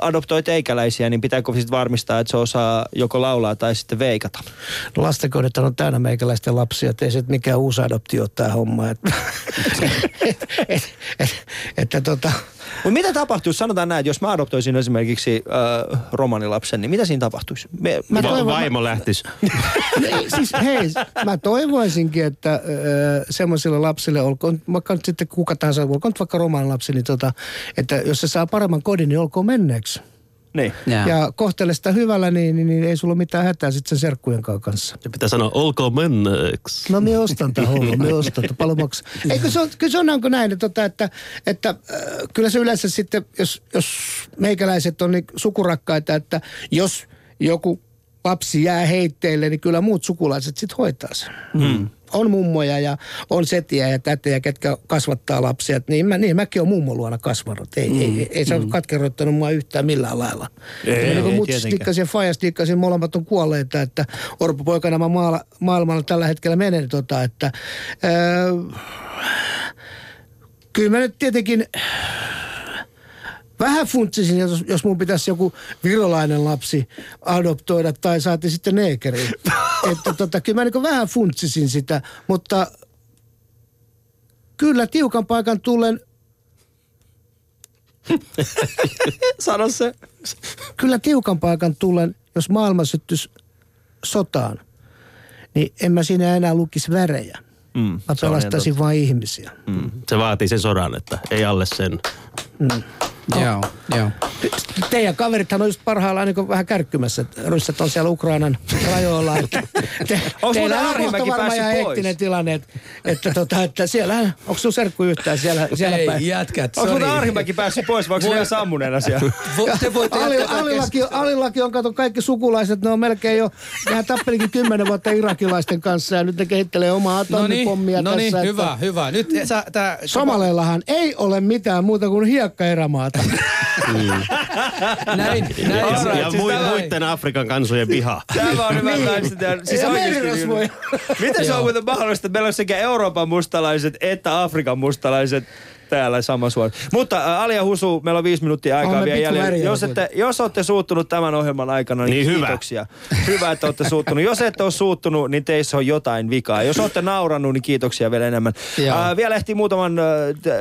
adoptoi teikäläisiä, niin pitääkö sitten varmistaa, että se osaa joko laulaa tai sitten veikata? Lastenkodit on täynnä meikäläisten lapsia, että ei se mikään uusi adoptio ole tämä homma. Että, et, et, et, että tota, Mutta mitä tapahtuisi, sanotaan näin, että jos mä adoptoisin esimerkiksi äh, romanilapsen, niin mitä siinä tapahtuisi? Me, Mä Va- toivon- vaimo lähtisi. Ei, siis hei, mä toivoisinkin, että äh, semmoisille lapsille, olkoon vaikka sitten kuka tahansa, olkoon vaikka roman lapsi, niin tota, että jos se saa paremman kodin, niin olkoon menneeksi. Niin. Ja. Ja kohtele sitä hyvällä, niin, niin, niin ei sulla ole mitään hätää sitten sen serkkujen kanssa. Se pitää sanoa, olkoon menneeksi. No minä ostan tämän hollon, minä ostan tämän paljon maksaa. Eikö se on, kyllä se on onko näin, että, tota, että, että äh, kyllä se yleensä sitten, jos, jos meikäläiset on niin sukurakkaita, että jos joku lapsi jää heitteille, niin kyllä muut sukulaiset sitten hoitaa sen. Mm. On mummoja ja on setiä ja tätejä, ketkä kasvattaa lapsia. Et Niin, mä, niin mäkin olen mummon luona kasvanut. Ei, mm. ei, ei, ei se ole katkeroittanut mua yhtään millään lailla. Ei, Ja niin ei kuin mut dikkasin ja molemmat on kuolleita, että Orpo poikana mä maala, maailmalla tällä hetkellä menen, tota, että öö, kyllä mä nyt tietenkin vähän funtsisin, jos, jos mun pitäisi joku virolainen lapsi adoptoida tai saati sitten neekeri. että tota, kyllä mä niin vähän funtsisin sitä, mutta kyllä tiukan paikan tullen Sano se. kyllä tiukan paikan tullen, jos maailma syttyisi sotaan, niin en mä siinä enää lukisi värejä. Mm, Mä pelastaisin vain ihmisiä. Mm. Se vaatii sen sodan, että ei alle sen. Joo, joo. Teidän kaverithan on just parhaillaan niin vähän kärkkymässä. Ryssät on siellä Ukrainan rajoilla. Että te, teillä on kohta Arhimäki varmaan ihan pois? hektinen tilanne. Että, että, tota, että siellä, onko sun serkku yhtään siellä, siellä Ei, päin? jätkät, Onko muuten Arhimäki päässyt pois, vai onko se vielä sammuneena siellä? Te voitte Ali, Alillakin, Alillakin on kato kaikki sukulaiset, ne on melkein jo, nehän tappelikin kymmenen vuotta irakilaisten kanssa ja nyt ne kehittelee omaa No atomipommia niin, no niin, tässä. hyvä, hyvä. Nyt sä, tää... Somaleillahan ei ole mitään muuta kuin hiekkaerämaata. Näin, Ja, näin. Alright, ja siis mui, tämä- muiden Afrikan kansojen viha. Tämä on hyvä niin. ja, siis Ja oikeasti Miten se on muuten mahdollista, että meillä on sekä Euroopan mustalaiset että Afrikan mustalaiset täällä sama suora. Mutta ä, Ali ja Husu, meillä on viisi minuuttia aikaa vielä jäljellä. Jos, ette, jos olette suuttunut tämän ohjelman aikana, niin, Niin hyvä. kiitoksia. Hyvä. että olette suuttunut. Jos ette ole suuttunut, niin teissä on jotain vikaa. Jos olette naurannut, niin kiitoksia vielä enemmän. Joo. Ä, vielä ehtii muutaman äh,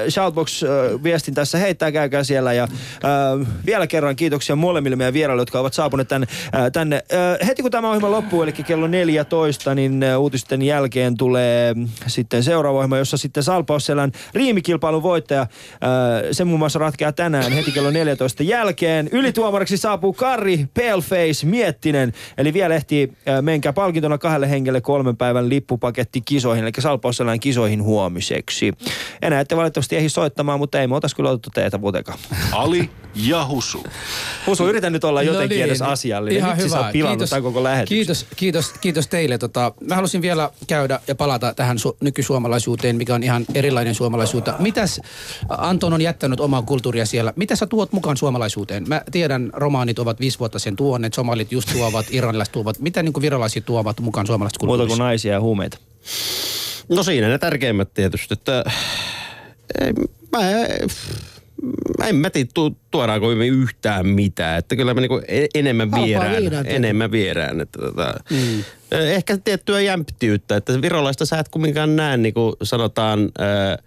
Shoutbox-viestin tässä heittää, käykää siellä. Ja äh, vielä kerran kiitoksia molemmille meidän vieraille, jotka ovat saapuneet tänne. Äh, tänne. Äh, heti kun tämä ohjelma loppuu, eli kello 14, niin äh, uutisten jälkeen tulee sitten seuraava ohjelma, jossa sitten Salpausselän riimikilpailun voittaja, äh, se muun muassa ratkeaa tänään heti kello 14 jälkeen. Ylituomariksi saapuu Karri Paleface Miettinen, eli vielä ehtii äh, menkää palkintona kahdelle hengelle kolmen päivän lippupaketti kisoihin, eli Salpausselän kisoihin huomiseksi. Enää ette valitettavasti ehdi soittamaan, mutta ei me otas kyllä otettu teitä muutenkaan. Ali ja Husu. Husu, yritän nyt olla jotenkin No niin, edes asiallinen. Ihan Vitsi, sä hyvä. pilannut Kiitos, tämän koko lähetyksen. Kiitos, kiitos, kiitos teille. Tota, mä halusin vielä käydä ja palata tähän su- nykysuomalaisuuteen, mikä on ihan erilainen suomalaisuutta. Mitäs Anton on jättänyt omaa kulttuuria siellä? Mitä sä tuot mukaan suomalaisuuteen? Mä tiedän, romaanit ovat viisi vuotta sen tuoneet, somalit just tuovat, iranilaiset tuovat. Mitä niin virolaiset tuovat mukaan suomalaisesta Muuta kulttuurista? kuin naisia ja huumeita. No siinä ne tärkeimmät tietysti, että ei, mä, mä en mä tiedä, tu, tuodaanko me yhtään mitään. Että kyllä me niinku e- enemmän vierään. viinaa enemmän vierään. Että tota, mm. Ehkä tiettyä jämptiyttä, että virolaista sä et kumminkaan näe, niin kuin sanotaan, ää, ää,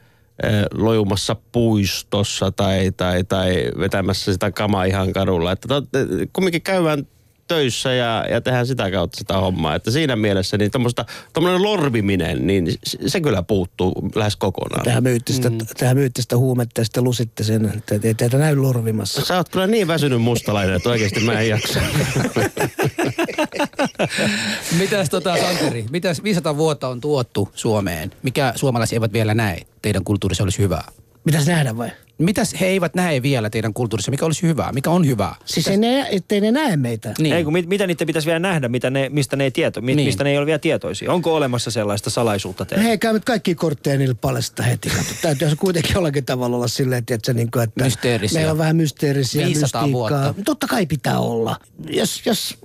lojumassa puistossa tai, tai, tai vetämässä sitä kamaa ihan kadulla. Että tot, kumminkin käydään töissä ja, ja tehdään sitä kautta sitä hommaa. Että siinä mielessä niin tommoinen lorviminen, niin se, se kyllä puuttuu lähes kokonaan. Tähän myytti sitä, mm. tähän myytti sitä huumetta ja sitten lusitte sen, että ei teitä näy lorvimassa. Sä oot kyllä niin väsynyt mustalainen, että oikeasti mä en jaksa. Mitäs tota, Santeri, mitäs 500 vuotta on tuottu Suomeen? Mikä suomalaiset eivät vielä näe? Teidän kulttuurissa olisi hyvää. Mitäs nähdä vai? Mitäs he eivät näe vielä teidän kulttuurissa? Mikä olisi hyvää? Mikä on hyvää? Siis ei ne, ettei ne näe meitä. Niin. Ei kun mit, mitä niiden pitäisi vielä nähdä, mitä ne, mistä ne ei tieto, mi, Niin. mistä ne ei ole vielä tietoisia. Onko olemassa sellaista salaisuutta No teillä? hei, käy nyt kaikki kortteja niille paljasta heti. Kato, täytyy se kuitenkin jollakin tavalla olla silleen, että, niin kuin, että Mysteerisiä. meillä on vähän mysteerisiä 500 mystiikkaa. vuotta. Totta kai pitää olla. Jos, jos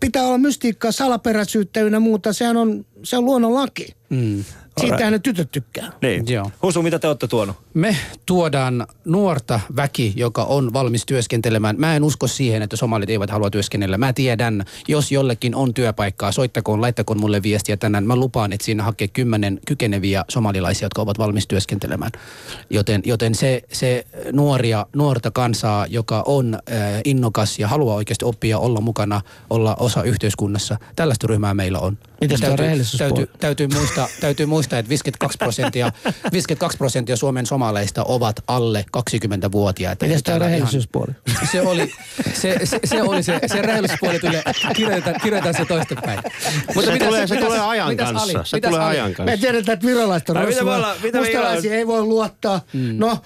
pitää olla mystiikkaa, salaperäisyyttä ynnä muuta, sehän on, se on luonnon laki. Mm. Siitähän ne tytöt tykkää. Niin. Joo. Husu, mitä te olette tuonut? Me tuodaan nuorta väki, joka on valmis työskentelemään. Mä en usko siihen, että somalit eivät halua työskennellä. Mä tiedän, jos jollekin on työpaikkaa, soittakoon, laittakoon mulle viestiä tänään. Mä lupaan, että siinä hakee kymmenen kykeneviä somalilaisia, jotka ovat valmis työskentelemään. Joten, joten se, se nuoria, nuorta kansaa, joka on äh, innokas ja haluaa oikeasti oppia, olla mukana, olla osa yhteiskunnassa. Tällaista ryhmää meillä on. Mitäs täytyy, täytyy, täytyy, muistaa, täytyy muistaa, että 52 prosenttia, 52 prosenttia Suomen somaleista ovat alle 20-vuotiaita. Mitäs tää Täällä ihan- rehellisyyspuoli? Se oli se, se, se, oli se, se rehellisyyspuoli tuli, kirjoitan, kirjoitan se toistepäin. Se tulee- se tulee ajan kanssa. Se tulee ajan kanssa. Me tiedetään, että virolaiset on me Mustalaisia ei voi luottaa. Mm. No,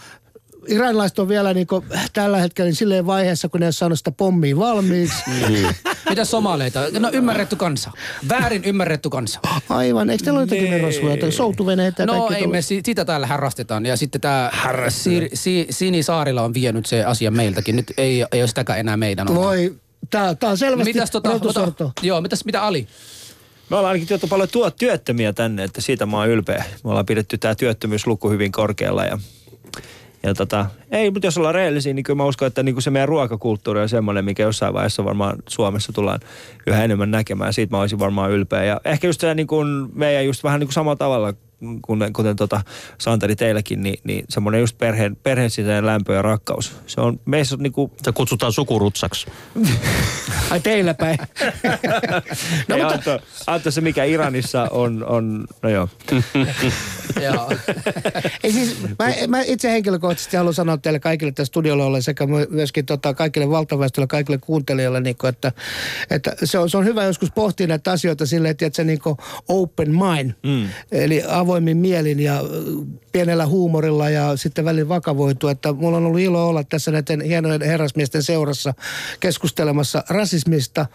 iranilaiset on vielä niinku tällä hetkellä niin silleen vaiheessa, kun ne on saanut sitä pommia valmiiksi. Mitä somaleita? No ymmärretty kansa. Väärin ymmärretty kansa. Aivan, eikö teillä ole jotakin Nee. rosvoja tai soutuveneitä ja No ei me, si- sitä täällä harrastetaan. Ja sitten tämä si, si, Sini Saarila on vienyt se asia meiltäkin. Nyt ei, ei ole sitäkään enää meidän oma. Voi, tää, tää on selvästi Mitäs tota, rotusorto. ota, joo, mitäs, mitä Ali? Me ollaan ainakin tuotu paljon tuo työttömiä tänne, että siitä mä oon ylpeä. Me ollaan pidetty tämä työttömyysluku hyvin korkealla ja, ja tota, ei, mutta jos ollaan rehellisiä, niin kyllä mä uskon, että niin se meidän ruokakulttuuri on semmoinen, mikä jossain vaiheessa varmaan Suomessa tullaan yhä enemmän näkemään. Siitä mä olisin varmaan ylpeä. Ja ehkä just se niin kuin meidän just vähän niin kuin samalla tavalla, kuten, kuten tota Santeri teilläkin, niin, niin semmoinen just perheen, perheen sisäinen lämpö ja rakkaus. Se on meissä on niin kuin, Se kutsutaan sukurutsaksi. Ai teillä päin. no, ei, Antto, Antto, se mikä Iranissa on, on no joo. Joo. Ei siis, mä, mä itse henkilökohtaisesti haluan sanoa teille kaikille tässä studiolla olla sekä my- myöskin tota, kaikille valtaväestölle, kaikille kuuntelijoille, niin kuin, että, että se, on, se on hyvä joskus pohtia näitä asioita silleen, että se niin open mind, mm. eli avoimin mielin ja äh, pienellä huumorilla ja sitten välillä vakavoitua, että mulla on ollut ilo olla tässä näiden hienojen herrasmiesten seurassa keskustelemassa rasismista,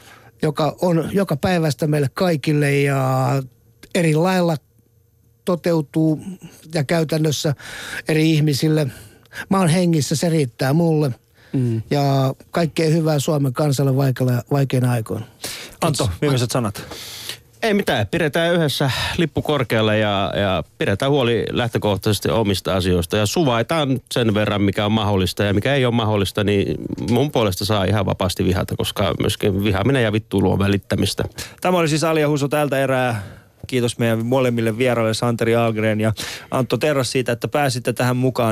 joka on joka päivästä meille kaikille ja eri lailla toteutuu ja käytännössä eri ihmisille. Mä oon hengissä, se riittää mulle. Mm. Ja kaikkea hyvää Suomen kansalle vaikeina, vaikeina aikoina. Antto, viimeiset sanat. Ei mitään, pidetään yhdessä lippu korkealle ja, ja pidetään huoli lähtökohtaisesti omista asioista. Ja suvaitaan sen verran, mikä on mahdollista ja mikä ei ole mahdollista, niin mun puolesta saa ihan vapaasti vihata, koska myöskin vihaaminen ja vittuilu on välittämistä. Tämä oli siis Alia Husu tältä erää. Kiitos meidän molemmille vieraille Santeri Algren ja Antto Terras siitä, että pääsitte tähän mukaan.